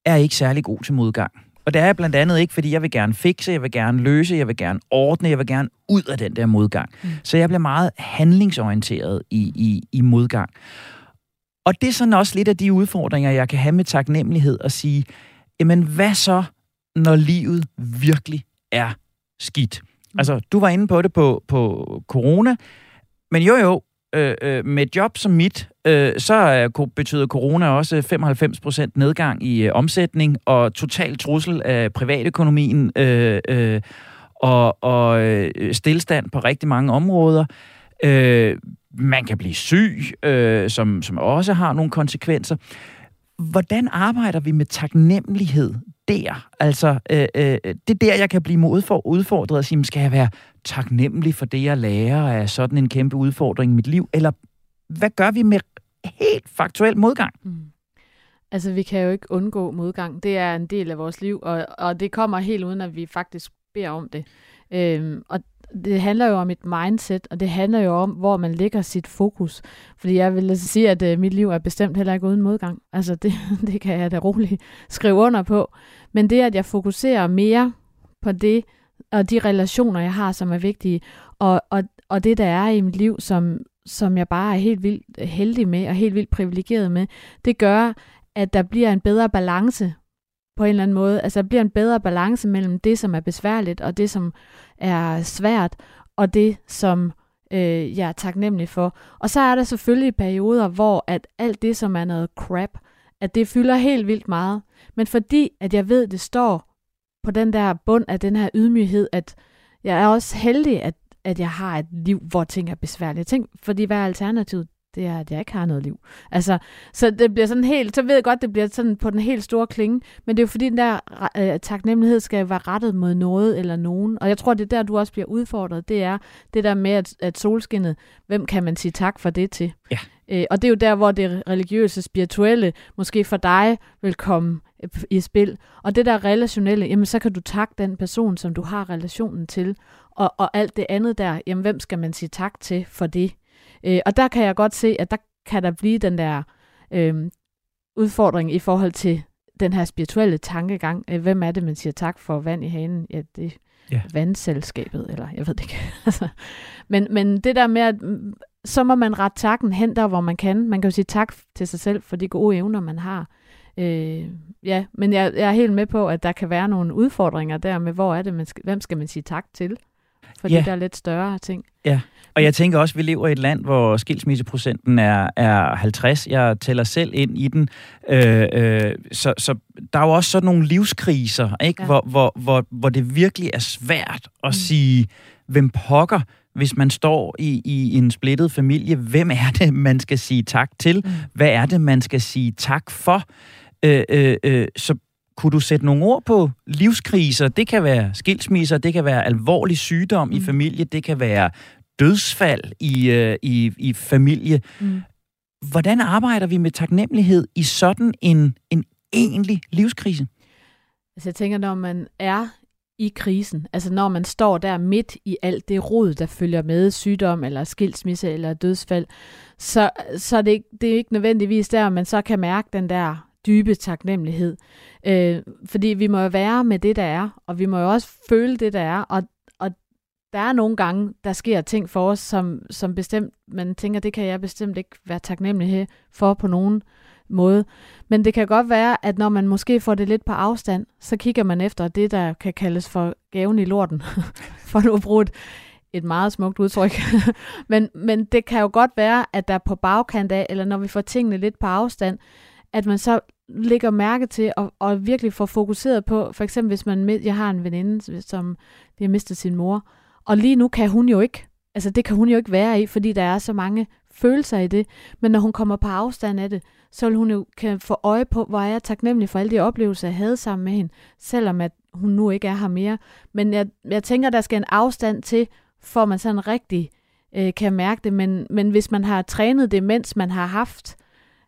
S1: er ikke særlig god til modgang. Og det er jeg blandt andet ikke, fordi jeg vil gerne fikse, jeg vil gerne løse, jeg vil gerne ordne, jeg vil gerne ud af den der modgang. Mm. Så jeg bliver meget handlingsorienteret i, i, i modgang. Og det er sådan også lidt af de udfordringer, jeg kan have med taknemmelighed og sige, jamen hvad så, når livet virkelig er skidt? Mm. Altså, du var inde på det på, på corona, men jo jo, øh, øh, med job som mit, øh, så øh, betyder corona også 95% nedgang i øh, omsætning og total trussel af privatøkonomien øh, øh, og, og øh, stillstand på rigtig mange områder. Øh, man kan blive syg, øh, som, som også har nogle konsekvenser. Hvordan arbejder vi med taknemmelighed der? Altså, øh, øh, det er der, jeg kan blive udfordret og sige, skal jeg være taknemmelig for det, jeg lærer af sådan en kæmpe udfordring i mit liv? Eller hvad gør vi med helt faktuel modgang? Mm.
S2: Altså, vi kan jo ikke undgå modgang. Det er en del af vores liv, og, og det kommer helt uden, at vi faktisk beder om det. Øhm, og det handler jo om et mindset, og det handler jo om, hvor man lægger sit fokus. Fordi jeg vil altså sige, at øh, mit liv er bestemt heller ikke uden modgang. Altså, det, <laughs> det kan jeg da roligt skrive under på. Men det, at jeg fokuserer mere på det, og de relationer, jeg har, som er vigtige, og, og, og det, der er i mit liv, som, som jeg bare er helt vildt heldig med, og helt vildt privilegeret med, det gør, at der bliver en bedre balance på en eller anden måde. Altså, der bliver en bedre balance mellem det, som er besværligt, og det, som er svært, og det, som øh, jeg er taknemmelig for. Og så er der selvfølgelig perioder, hvor at alt det, som er noget crap, at det fylder helt vildt meget. Men fordi, at jeg ved, det står på den der bund af den her ydmyghed, at jeg er også heldig, at, at jeg har et liv, hvor ting er besværlige. Tænk, fordi hvad er alternativet? Det er, at jeg ikke har noget liv. Altså, så det bliver sådan helt, så ved jeg godt, det bliver sådan på den helt store klinge, men det er jo fordi, den der øh, taknemmelighed skal være rettet mod noget eller nogen. Og jeg tror, det er der, du også bliver udfordret. Det er det der med, at, at solskinnet, hvem kan man sige tak for det til? Ja. Øh, og det er jo der, hvor det religiøse, spirituelle, måske for dig, vil komme øh, i spil. Og det der relationelle, jamen så kan du takke den person, som du har relationen til. Og, og alt det andet der, jamen hvem skal man sige tak til for det? Øh, og der kan jeg godt se, at der kan der blive den der øh, udfordring i forhold til den her spirituelle tankegang. Øh, hvem er det, man siger tak for vand i hanen? Ja, det ja. vandselskabet, eller jeg ved det ikke. <laughs> Altså, men, men det der med, at så må man rette takken hen der, hvor man kan. Man kan jo sige tak til sig selv for de gode evner, man har. Øh, ja, men jeg, jeg er helt med på, at der kan være nogle udfordringer der med, hvor er det, man skal, hvem skal man sige tak til? For ja. der er lidt større ting.
S1: Ja, og jeg tænker også, at vi lever i et land, hvor skilsmisseprocenten er, er 50. Jeg tæller selv ind i den. Øh, øh, så, så der er jo også sådan nogle livskriser, ikke? Ja. Hvor, hvor, hvor, hvor det virkelig er svært at mm. sige, hvem pokker hvis man står i, i en splittet familie, hvem er det, man skal sige tak til? Mm. Hvad er det, man skal sige tak for? Øh, øh, øh, så kunne du sætte nogle ord på livskriser? Det kan være skilsmisser, det kan være alvorlig sygdom mm. i familie, det kan være dødsfald i, øh, i, i familie. Mm. Hvordan arbejder vi med taknemmelighed i sådan en, en egentlig livskrise?
S2: Altså jeg tænker, når man er i krisen, altså når man står der midt i alt det rod, der følger med sygdom eller skilsmisse eller dødsfald, så, så det, det er ikke nødvendigvis der, man så kan mærke den der dybe taknemmelighed. Øh, fordi vi må jo være med det, der er, og vi må jo også føle det, der er, og, og der er nogle gange, der sker ting for os, som, som bestemt, man tænker, det kan jeg bestemt ikke være taknemmelig for på nogen måde. Men det kan godt være, at når man måske får det lidt på afstand, så kigger man efter det, der kan kaldes for gaven i lorten, <laughs> for nu at bruge et, et meget smukt udtryk. <laughs> men, men det kan jo godt være, at der på bagkant af, eller når vi får tingene lidt på afstand, at man så lægger mærke til at, og virkelig få fokuseret på, for eksempel hvis man, jeg har en veninde, som har mistet sin mor, og lige nu kan hun jo ikke, altså det kan hun jo ikke være i, fordi der er så mange følelser i det, men når hun kommer på afstand af det, så vil hun jo kan få øje på, hvor jeg er taknemmelig for alle de oplevelser, jeg havde sammen med hende, selvom at hun nu ikke er her mere. Men jeg, jeg tænker, der skal en afstand til, for man sådan rigtig øh, kan mærke det, men, men hvis man har trænet det, mens man har haft,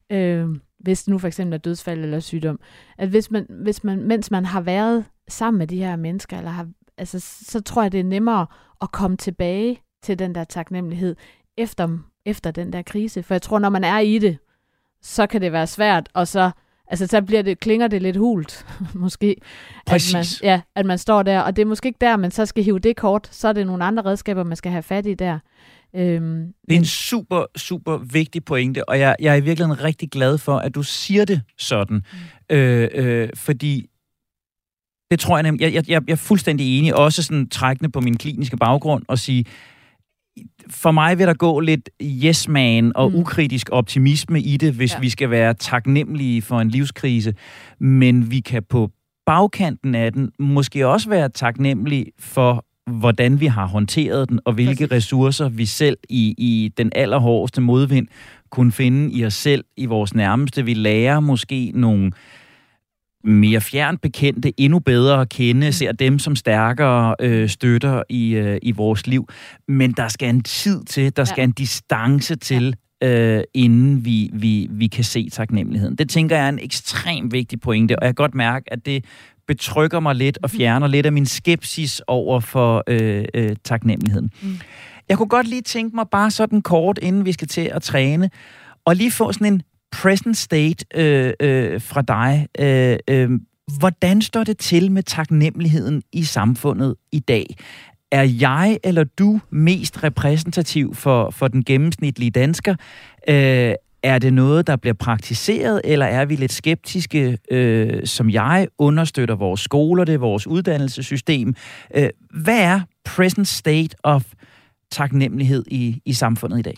S2: øh, hvis nu for eksempel er dødsfald eller sygdom, at hvis man, hvis man, mens man har været sammen med de her mennesker, eller har, altså, så tror jeg, det er nemmere at komme tilbage til den der taknemmelighed efter, efter den der krise. For jeg tror, når man er i det, så kan det være svært, og så Altså, så bliver det, klinger det lidt hult, <laughs> måske.
S1: Præcis.
S2: At man, ja, at man står der, og det er måske ikke der, man så skal hive det kort. Så er det nogle andre redskaber, man skal have fat i der.
S1: Øhm, det er en super, super vigtig pointe, og jeg, jeg er i virkeligheden rigtig glad for, at du siger det sådan. Mm. Øh, øh, fordi det tror jeg nemlig, jeg, jeg, jeg er fuldstændig enig, også sådan trækkende på min kliniske baggrund, og sige, for mig vil der gå lidt yes man og mm. ukritisk optimisme i det, hvis ja. vi skal være taknemmelige for en livskrise. Men vi kan på bagkanten af den måske også være taknemmelige for, hvordan vi har håndteret den, og hvilke Præcis. ressourcer vi selv i, i den allerhårdeste modvind kunne finde i os selv, i vores nærmeste. Vi lærer måske nogle mere fjern bekendte endnu bedre at kende, mm. ser dem som stærkere øh, støtter i, øh, i vores liv. Men der skal en tid til, der ja. skal en distance til, øh, inden vi, vi, vi kan se taknemmeligheden. Det tænker jeg er en ekstremt vigtig pointe, og jeg kan godt mærke, at det betrykker mig lidt og mm. fjerner lidt af min skepsis over for øh, øh, taknemmeligheden. Mm. Jeg kunne godt lige tænke mig bare sådan kort, inden vi skal til at træne, og lige få sådan en present state øh, øh, fra dig. Øh, øh, hvordan står det til med taknemmeligheden i samfundet i dag? Er jeg eller du mest repræsentativ for, for den gennemsnitlige dansker? Øh, er det noget, der bliver praktiseret, eller er vi lidt skeptiske, øh, som jeg understøtter vores skoler, det er vores uddannelsessystem? Øh, hvad er present state of taknemmelighed i, i samfundet i dag?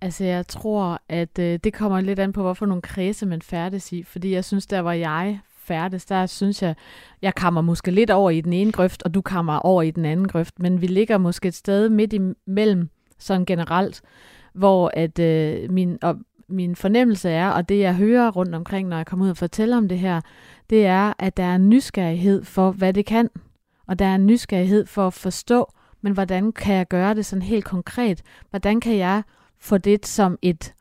S2: Altså, jeg tror, at øh, det kommer lidt an på, hvorfor nogle kredse man færdes i. Fordi jeg synes, der var jeg færdes, der synes jeg, jeg kammer måske lidt over i den ene grøft, og du kammer over i den anden grøft. Men vi ligger måske et sted midt imellem, sådan generelt, hvor at øh, min, og min fornemmelse er, og det jeg hører rundt omkring, når jeg kommer ud og fortæller om det her, det er, at der er en nysgerrighed for, hvad det kan. Og der er en nysgerrighed for at forstå, men hvordan kan jeg gøre det sådan helt konkret? Hvordan kan jeg få det som et,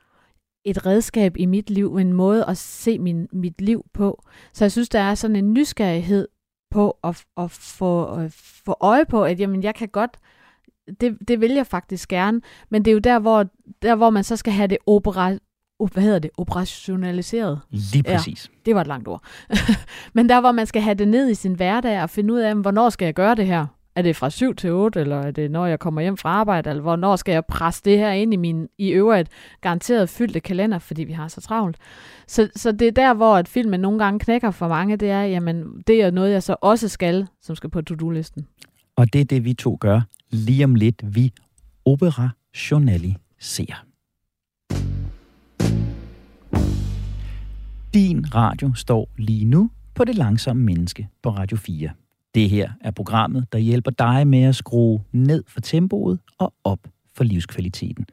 S2: et redskab i mit liv, en måde at se min, mit liv på. Så jeg synes, der er sådan en nysgerrighed på at, at få, at få øje på, at jamen, jeg kan godt, det, det vil jeg faktisk gerne, men det er jo der, hvor, der, hvor man så skal have det opera, hvad hedder det, operationaliseret.
S1: Lige præcis.
S2: Ja, det var et langt ord. <laughs> men der, hvor man skal have det ned i sin hverdag og finde ud af, hvornår skal jeg gøre det her? Er det fra 7 til 8, eller er det når jeg kommer hjem fra arbejde, eller hvornår skal jeg presse det her ind i min i øvrigt garanteret fyldte kalender, fordi vi har så travlt. Så, så det er der, hvor at filmen nogle gange knækker for mange, det er, jamen, det er noget, jeg så også skal, som skal på to-do-listen.
S1: Og det er det, vi to gør lige om lidt. Vi operationaliserer. Din radio står lige nu på det langsomme menneske på Radio 4. Det her er programmet, der hjælper dig med at skrue ned for tempoet og op for livskvaliteten.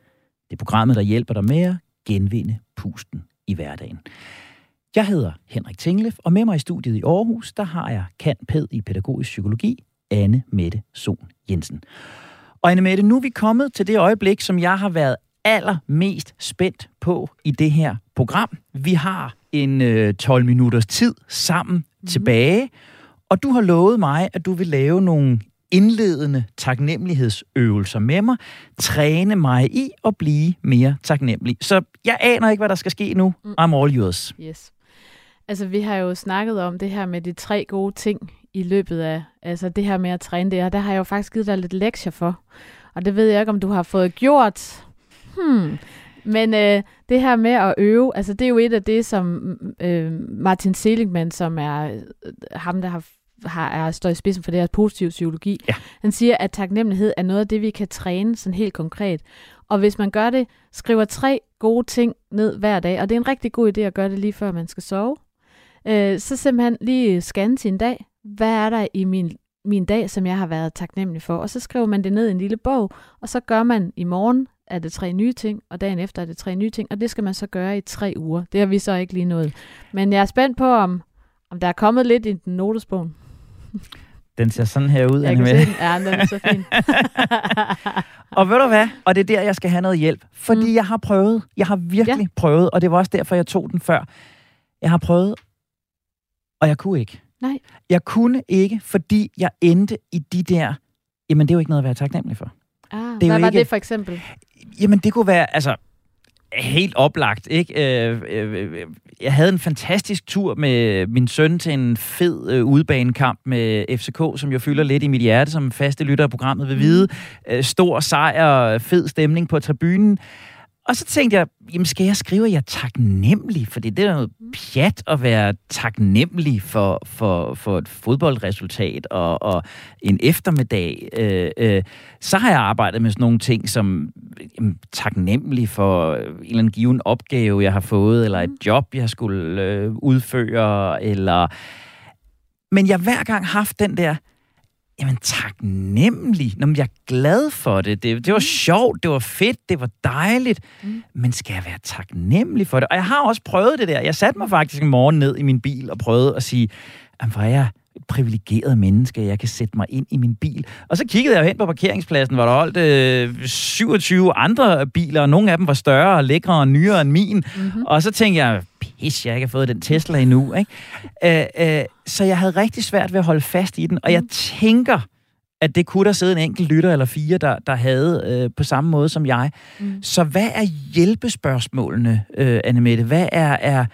S1: Det er programmet, der hjælper dig med at genvinde pusten i hverdagen. Jeg hedder Henrik Tinglef, og med mig i studiet i Aarhus, der har jeg pæd i pædagogisk psykologi, Anne Mette Son Jensen. Og Anne Mette, nu er vi kommet til det øjeblik, som jeg har været allermest spændt på i det her program. Vi har en øh, 12 minutters tid sammen mm. tilbage, og du har lovet mig, at du vil lave nogle indledende taknemmelighedsøvelser med mig, træne mig i at blive mere taknemmelig. Så jeg aner ikke, hvad der skal ske nu. Mm. I'm all yours.
S2: Yes. Altså, vi har jo snakket om det her med de tre gode ting i løbet af, altså det her med at træne det, og der har jeg jo faktisk givet dig lidt lektier for. Og det ved jeg ikke, om du har fået gjort. Hmm. Men øh, det her med at øve, altså det er jo et af det, som øh, Martin Seligman, som er øh, ham, der har har, er, står i spidsen for det her positiv psykologi. Ja. Han siger, at taknemmelighed er noget af det, vi kan træne sådan helt konkret. Og hvis man gør det, skriver tre gode ting ned hver dag, og det er en rigtig god idé at gøre det lige før man skal sove, øh, så simpelthen lige scanne sin dag. Hvad er der i min, min dag, som jeg har været taknemmelig for? Og så skriver man det ned i en lille bog, og så gør man i morgen er det tre nye ting, og dagen efter er det tre nye ting, og det skal man så gøre i tre uger. Det har vi så ikke lige nået. Men jeg er spændt på, om, om der er kommet lidt i den notesbogen.
S1: Den ser sådan her ud,
S2: Jeg kan se den. Ja, den er så fin. <laughs>
S1: og ved du hvad? Og det er der, jeg skal have noget hjælp. Fordi mm. jeg har prøvet. Jeg har virkelig ja. prøvet, og det var også derfor, jeg tog den før. Jeg har prøvet, og jeg kunne ikke.
S2: Nej.
S1: Jeg kunne ikke, fordi jeg endte i de der... Jamen, det er jo ikke noget at være taknemmelig for.
S2: Ah, det er hvad var ikke, det for eksempel?
S1: Jamen, det kunne være... Altså, helt oplagt, ikke? Øh, øh, jeg havde en fantastisk tur med min søn til en fed øh, udebanekamp med FCK, som jo fylder lidt i mit hjerte, som faste lytter af programmet vil vide. Mm. Stor sejr, fed stemning på tribunen. Og så tænkte jeg, jamen skal jeg skrive, at jeg er taknemmelig? Fordi det er noget pjat at være taknemmelig for, for, for et fodboldresultat og, og en eftermiddag. Øh, øh, så har jeg arbejdet med sådan nogle ting som jamen, taknemmelig for en eller anden given opgave, jeg har fået, eller et mm. job, jeg skulle øh, udføre, eller... Men jeg har hver gang haft den der, Jamen taknemmelig. Nå, men jeg er glad for det. det. Det var mm. sjovt, det var fedt, det var dejligt. Mm. Men skal jeg være taknemmelig for det? Og jeg har også prøvet det der. Jeg satte mig faktisk en morgen ned i min bil og prøvede at sige, hvor er jeg et privilegeret menneske, jeg kan sætte mig ind i min bil. Og så kiggede jeg hen på parkeringspladsen, hvor der holdt øh, 27 andre biler, og nogle af dem var større og lækre og nyere end min. Mm-hmm. Og så tænkte jeg, pis, jeg ikke har fået den Tesla endnu. Ikke? Øh, øh, så jeg havde rigtig svært ved at holde fast i den, og jeg mm. tænker, at det kunne der sidde en enkelt lytter eller fire, der, der havde øh, på samme måde som jeg. Mm. Så hvad er hjælpespørgsmålene, øh, Annemette? Hvad er, er,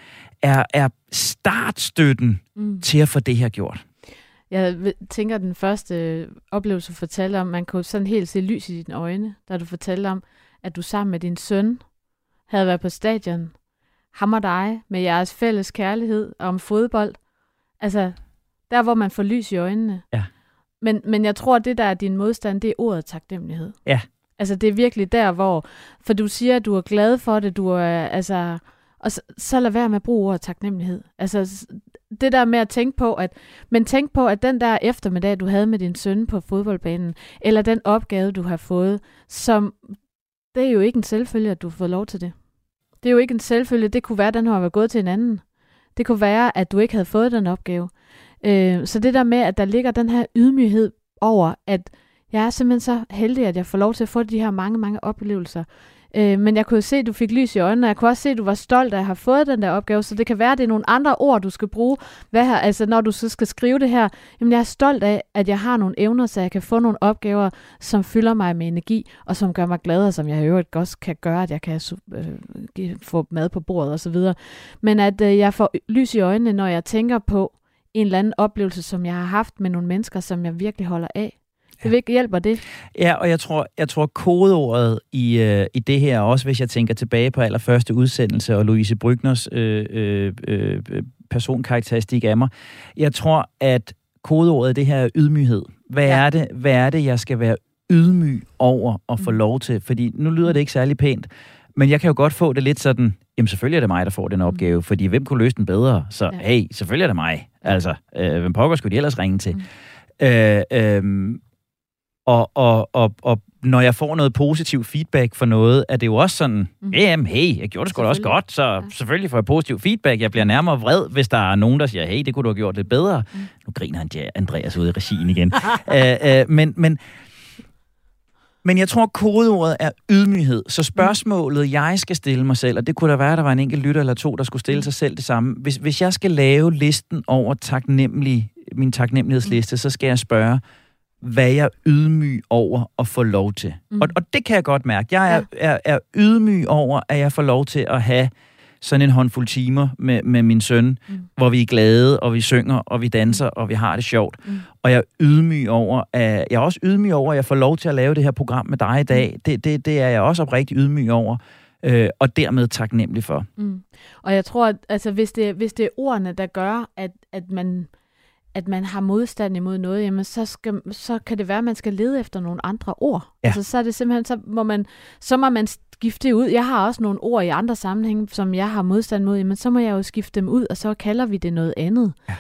S1: er, er startstøtten mm. til at få det her gjort?
S2: Jeg tænker, at den første oplevelse, du fortalte om, man kunne sådan helt se lys i dine øjne, da du fortalte om, at du sammen med din søn havde været på stadion, ham og dig, med jeres fælles kærlighed om fodbold. Altså, der hvor man får lys i øjnene.
S1: Ja.
S2: Men, men jeg tror, at det der er din modstand, det er ordet taknemmelighed.
S1: Ja.
S2: Altså, det er virkelig der, hvor... For du siger, at du er glad for det, du er... Altså, og så, så lad være med at bruge ordet taknemmelighed. Altså, det der med at tænke på, at, men tænk på, at den der eftermiddag, du havde med din søn på fodboldbanen, eller den opgave, du har fået, som, det er jo ikke en selvfølge, at du får lov til det. Det er jo ikke en selvfølge. Det kunne være, at den har været gået til en anden. Det kunne være, at du ikke havde fået den opgave. Øh, så det der med, at der ligger den her ydmyghed over, at jeg er simpelthen så heldig, at jeg får lov til at få de her mange, mange oplevelser. Øh, men jeg kunne se, at du fik lys i øjnene, og jeg kunne også se, at du var stolt af at have fået den der opgave, så det kan være, at det er nogle andre ord, du skal bruge, hvad her, altså når du så skal skrive det her. Jamen jeg er stolt af, at jeg har nogle evner, så jeg kan få nogle opgaver, som fylder mig med energi, og som gør mig glad, og som jeg i øvrigt også kan gøre, at jeg kan øh, få mad på bordet osv. Men at øh, jeg får lys i øjnene, når jeg tænker på en eller anden oplevelse, som jeg har haft med nogle mennesker, som jeg virkelig holder af. Det vil hjælper det.
S1: Ja, og jeg tror, jeg tror kodeordet i, øh, i det her, også hvis jeg tænker tilbage på allerførste udsendelse og Louise Brygners øh, øh, øh, personkarakteristik af mig, jeg tror, at kodeordet det her er ydmyghed. Hvad, ja. er det, hvad er det, jeg skal være ydmyg over at få mm. lov til? Fordi nu lyder det ikke særlig pænt, men jeg kan jo godt få det lidt sådan, jamen selvfølgelig er det mig, der får den mm. opgave, fordi hvem kunne løse den bedre? Så ja. hey, selvfølgelig er det mig. Altså, øh, hvem pokker skulle de ellers ringe til? Mm. Øh, øh, og, og, og, og når jeg får noget positiv feedback for noget, er det jo også sådan, mm. jamen hey, jeg gjorde det sgu da også godt, så ja. selvfølgelig får jeg positiv feedback. Jeg bliver nærmere vred, hvis der er nogen, der siger, hey, det kunne du have gjort lidt bedre. Mm. Nu griner han Andreas ud i regien igen. <laughs> æ, æ, men, men, men jeg tror, kodeordet er ydmyghed. Så spørgsmålet, jeg skal stille mig selv, og det kunne da være, at der var en enkelt lytter eller to, der skulle stille sig selv det samme. Hvis, hvis jeg skal lave listen over taknemmelig, min taknemmelighedsliste, så skal jeg spørge, hvad jeg er ydmyg over at få lov til. Mm. Og, og det kan jeg godt mærke. Jeg er, ja. er, er ydmyg over, at jeg får lov til at have sådan en håndfuld timer med, med min søn, mm. hvor vi er glade, og vi synger, og vi danser, og vi har det sjovt. Mm. Og jeg er ydmyg over, at, jeg er også ydmyg over, at jeg får lov til at lave det her program med dig i dag. Mm. Det, det, det er jeg også oprigtig ydmyg over, øh, og dermed taknemmelig for.
S2: Mm. Og jeg tror, at altså, hvis, det, hvis det er ordene, der gør, at, at man at man har modstand imod noget, jamen så, skal, så kan det være, at man skal lede efter nogle andre ord. Ja. Altså så er det simpelthen, så må man, så må man skifte det ud. Jeg har også nogle ord i andre sammenhænge, som jeg har modstand mod, men så må jeg jo skifte dem ud, og så kalder vi det noget andet. Ja.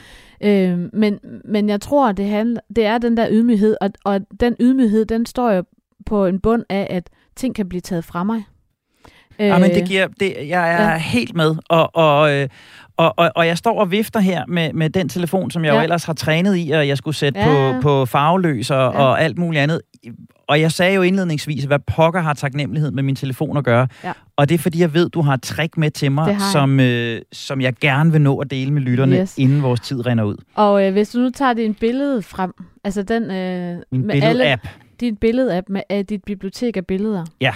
S2: Øh, men, men jeg tror, det, handler, det er den der ydmyghed, og, og den ydmyghed, den står jo på en bund af, at ting kan blive taget fra mig.
S1: Ja, men det giver, det, jeg er ja. helt med, og, og, øh, og, og, og jeg står og vifter her med, med den telefon, som jeg ja. jo ellers har trænet i, og jeg skulle sætte ja. på, på farveløs og, ja. og alt muligt andet. Og jeg sagde jo indledningsvis, hvad pokker har taknemmelighed med min telefon at gøre. Ja. Og det er, fordi jeg ved, du har et trick med til mig, som, øh, som jeg gerne vil nå at dele med lytterne, yes. inden vores tid render ud.
S2: Og øh, hvis du nu tager din billede frem, altså den... Øh,
S1: min med billede-app.
S2: Alle, din billede-app med af dit bibliotek af billeder.
S1: Ja.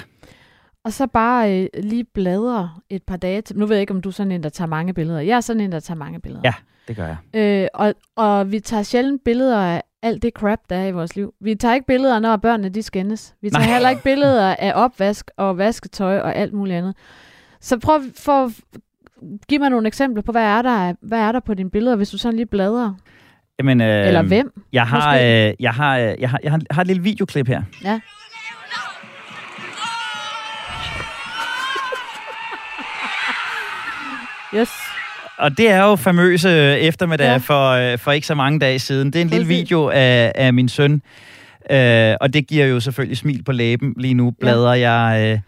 S2: Og så bare øh, lige bladre et par dage til. Nu ved jeg ikke, om du er sådan en, der tager mange billeder. Jeg er sådan en, der tager mange billeder.
S1: Ja, det gør jeg.
S2: Øh, og, og vi tager sjældent billeder af alt det crap, der er i vores liv. Vi tager ikke billeder, når børnene de skændes. Vi tager Nej. heller ikke billeder af opvask og vasketøj og alt muligt andet. Så prøv for give mig nogle eksempler på, hvad er der, hvad er der på dine billeder, hvis du sådan lige bladrer?
S1: Jamen, øh,
S2: Eller hvem?
S1: Jeg har, øh, jeg, har, øh, jeg, har, jeg, har, jeg har et lille videoklip her.
S2: Ja. Yes.
S1: Og det er jo famøse eftermiddag ja. for, øh, for ikke så mange dage siden. Det er en lille video af, af min søn, øh, og det giver jo selvfølgelig smil på læben. Lige nu bladrer ja. jeg... Øh,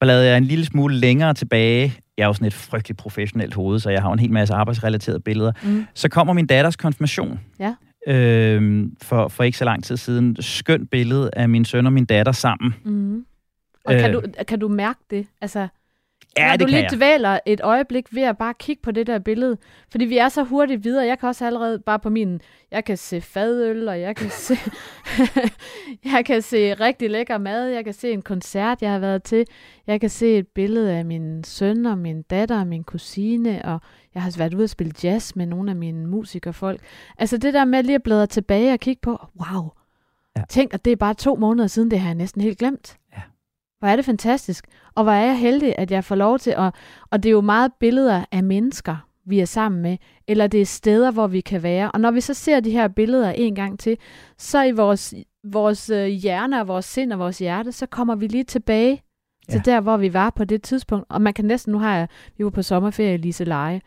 S1: bladrer jeg en lille smule længere tilbage. Jeg er jo sådan et frygteligt professionelt hoved, så jeg har en hel masse arbejdsrelaterede billeder. Mm. Så kommer min datters konfirmation.
S2: Ja.
S1: Øh, for, for ikke så lang tid siden. Skønt billede af min søn og min datter sammen.
S2: Mm. Og øh, kan, du, kan du mærke det? Altså,
S1: Ja,
S2: Når du lige
S1: jeg.
S2: dvæler et øjeblik ved at bare kigge på det der billede. Fordi vi er så hurtigt videre. Jeg kan også allerede bare på min... Jeg kan se fadøl, og jeg kan se... <laughs> jeg kan se rigtig lækker mad. Jeg kan se en koncert, jeg har været til. Jeg kan se et billede af min søn og min datter og min kusine. Og jeg har været ude og spille jazz med nogle af mine musikerfolk. Altså det der med lige at bladre tilbage og kigge på... Wow! Ja. Tænk, at det er bare to måneder siden, det har jeg næsten helt glemt. Hvor er det fantastisk. Og hvor er jeg heldig, at jeg får lov til at... Og det er jo meget billeder af mennesker, vi er sammen med, eller det er steder, hvor vi kan være. Og når vi så ser de her billeder en gang til, så i vores, vores øh, hjerne og vores sind og vores hjerte, så kommer vi lige tilbage til ja. der, hvor vi var på det tidspunkt. Og man kan næsten, nu har jeg, vi var på sommerferie i Lise Leje,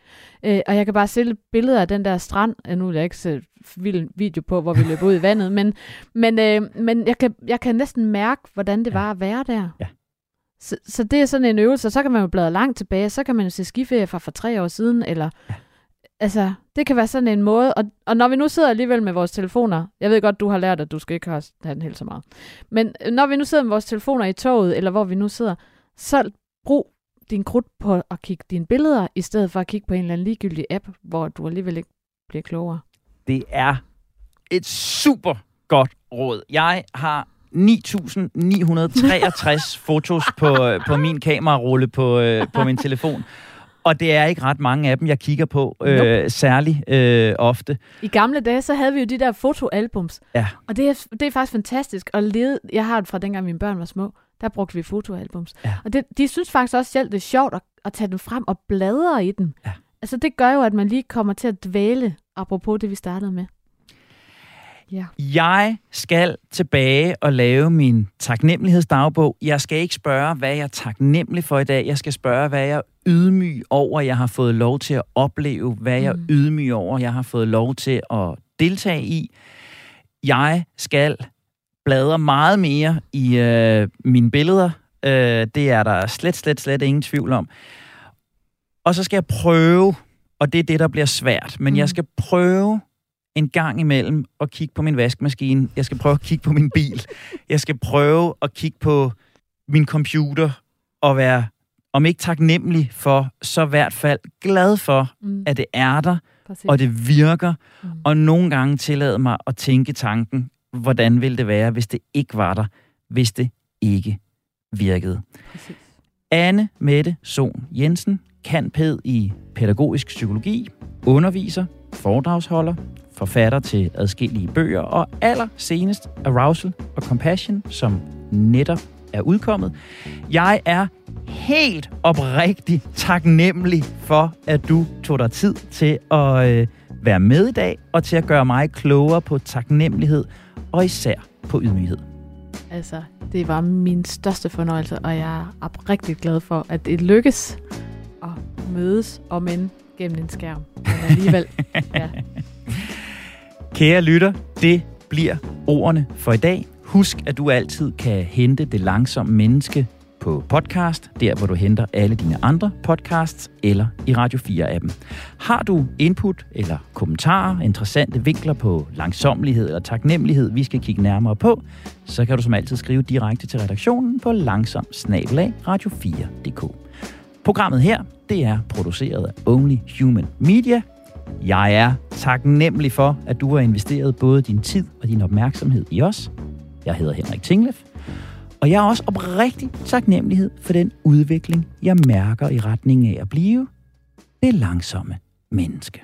S2: øh, og jeg kan bare se billeder af den der strand. Nu vil jeg ikke se vild video på, hvor vi løb ud i vandet, men, men, øh, men jeg, kan, jeg kan næsten mærke, hvordan det ja. var at være der.
S1: Ja.
S2: Så, så det er sådan en øvelse, og så kan man jo bladre langt tilbage, så kan man jo se skiferie fra for tre år siden, eller... Ja. Altså, det kan være sådan en måde, og, og når vi nu sidder alligevel med vores telefoner, jeg ved godt, du har lært, at du skal ikke have den helt så meget, men når vi nu sidder med vores telefoner i toget, eller hvor vi nu sidder, så brug din krudt på at kigge dine billeder, i stedet for at kigge på en eller anden ligegyldig app, hvor du alligevel ikke bliver klogere.
S1: Det er et super godt råd. Jeg har 9.963 <laughs> fotos på, på min kamerarulle på, øh, på min telefon. Og det er ikke ret mange af dem, jeg kigger på, øh, nope. særlig øh, ofte.
S2: I gamle dage, så havde vi jo de der fotoalbums.
S1: Ja.
S2: Og det er, det er faktisk fantastisk at lede. Jeg har det fra dengang mine børn var små. Der brugte vi fotoalbums. Ja. Og det, de synes faktisk også selv, det er sjovt at, at tage dem frem og bladre i dem. Ja. Altså det gør jo, at man lige kommer til at dvæle, apropos det, vi startede med.
S1: Ja. Jeg skal tilbage og lave min taknemmelighedsdagbog. Jeg skal ikke spørge, hvad jeg er taknemmelig for i dag. Jeg skal spørge, hvad jeg er ydmyg over, jeg har fået lov til at opleve. Hvad jeg er mm. ydmyg over, jeg har fået lov til at deltage i. Jeg skal bladre meget mere i øh, mine billeder. Øh, det er der slet, slet, slet ingen tvivl om. Og så skal jeg prøve, og det er det, der bliver svært, men mm. jeg skal prøve en gang imellem at kigge på min vaskemaskine. Jeg skal prøve at kigge på min bil. Jeg skal prøve at kigge på min computer og være, om ikke taknemmelig for, så i hvert fald glad for, mm. at det er der, Præcis. og det virker. Mm. Og nogle gange tillade mig at tænke tanken, hvordan ville det være, hvis det ikke var der, hvis det ikke virkede. Præcis. Anne Mette Sohn Jensen, kan pæd i pædagogisk psykologi, underviser, foredragsholder, forfatter til adskillige bøger, og allersenest Arousal og Compassion, som netop er udkommet. Jeg er helt oprigtigt taknemmelig for, at du tog dig tid til at øh, være med i dag, og til at gøre mig klogere på taknemmelighed, og især på ydmyghed.
S2: Altså, det var min største fornøjelse, og jeg er oprigtigt glad for, at det lykkes at mødes, og men gennem en skærm. Men alligevel, <laughs> ja.
S1: Kære lytter, det bliver ordene for i dag. Husk, at du altid kan hente det langsomme menneske på podcast, der hvor du henter alle dine andre podcasts, eller i Radio 4-appen. Har du input eller kommentarer, interessante vinkler på langsomlighed eller taknemmelighed, vi skal kigge nærmere på, så kan du som altid skrive direkte til redaktionen på langsom radio4.dk. Programmet her, det er produceret af Only Human Media. Jeg er taknemmelig for, at du har investeret både din tid og din opmærksomhed i os. Jeg hedder Henrik Tinglef, og jeg er også oprigtig taknemmelighed for den udvikling, jeg mærker i retning af at blive det langsomme menneske.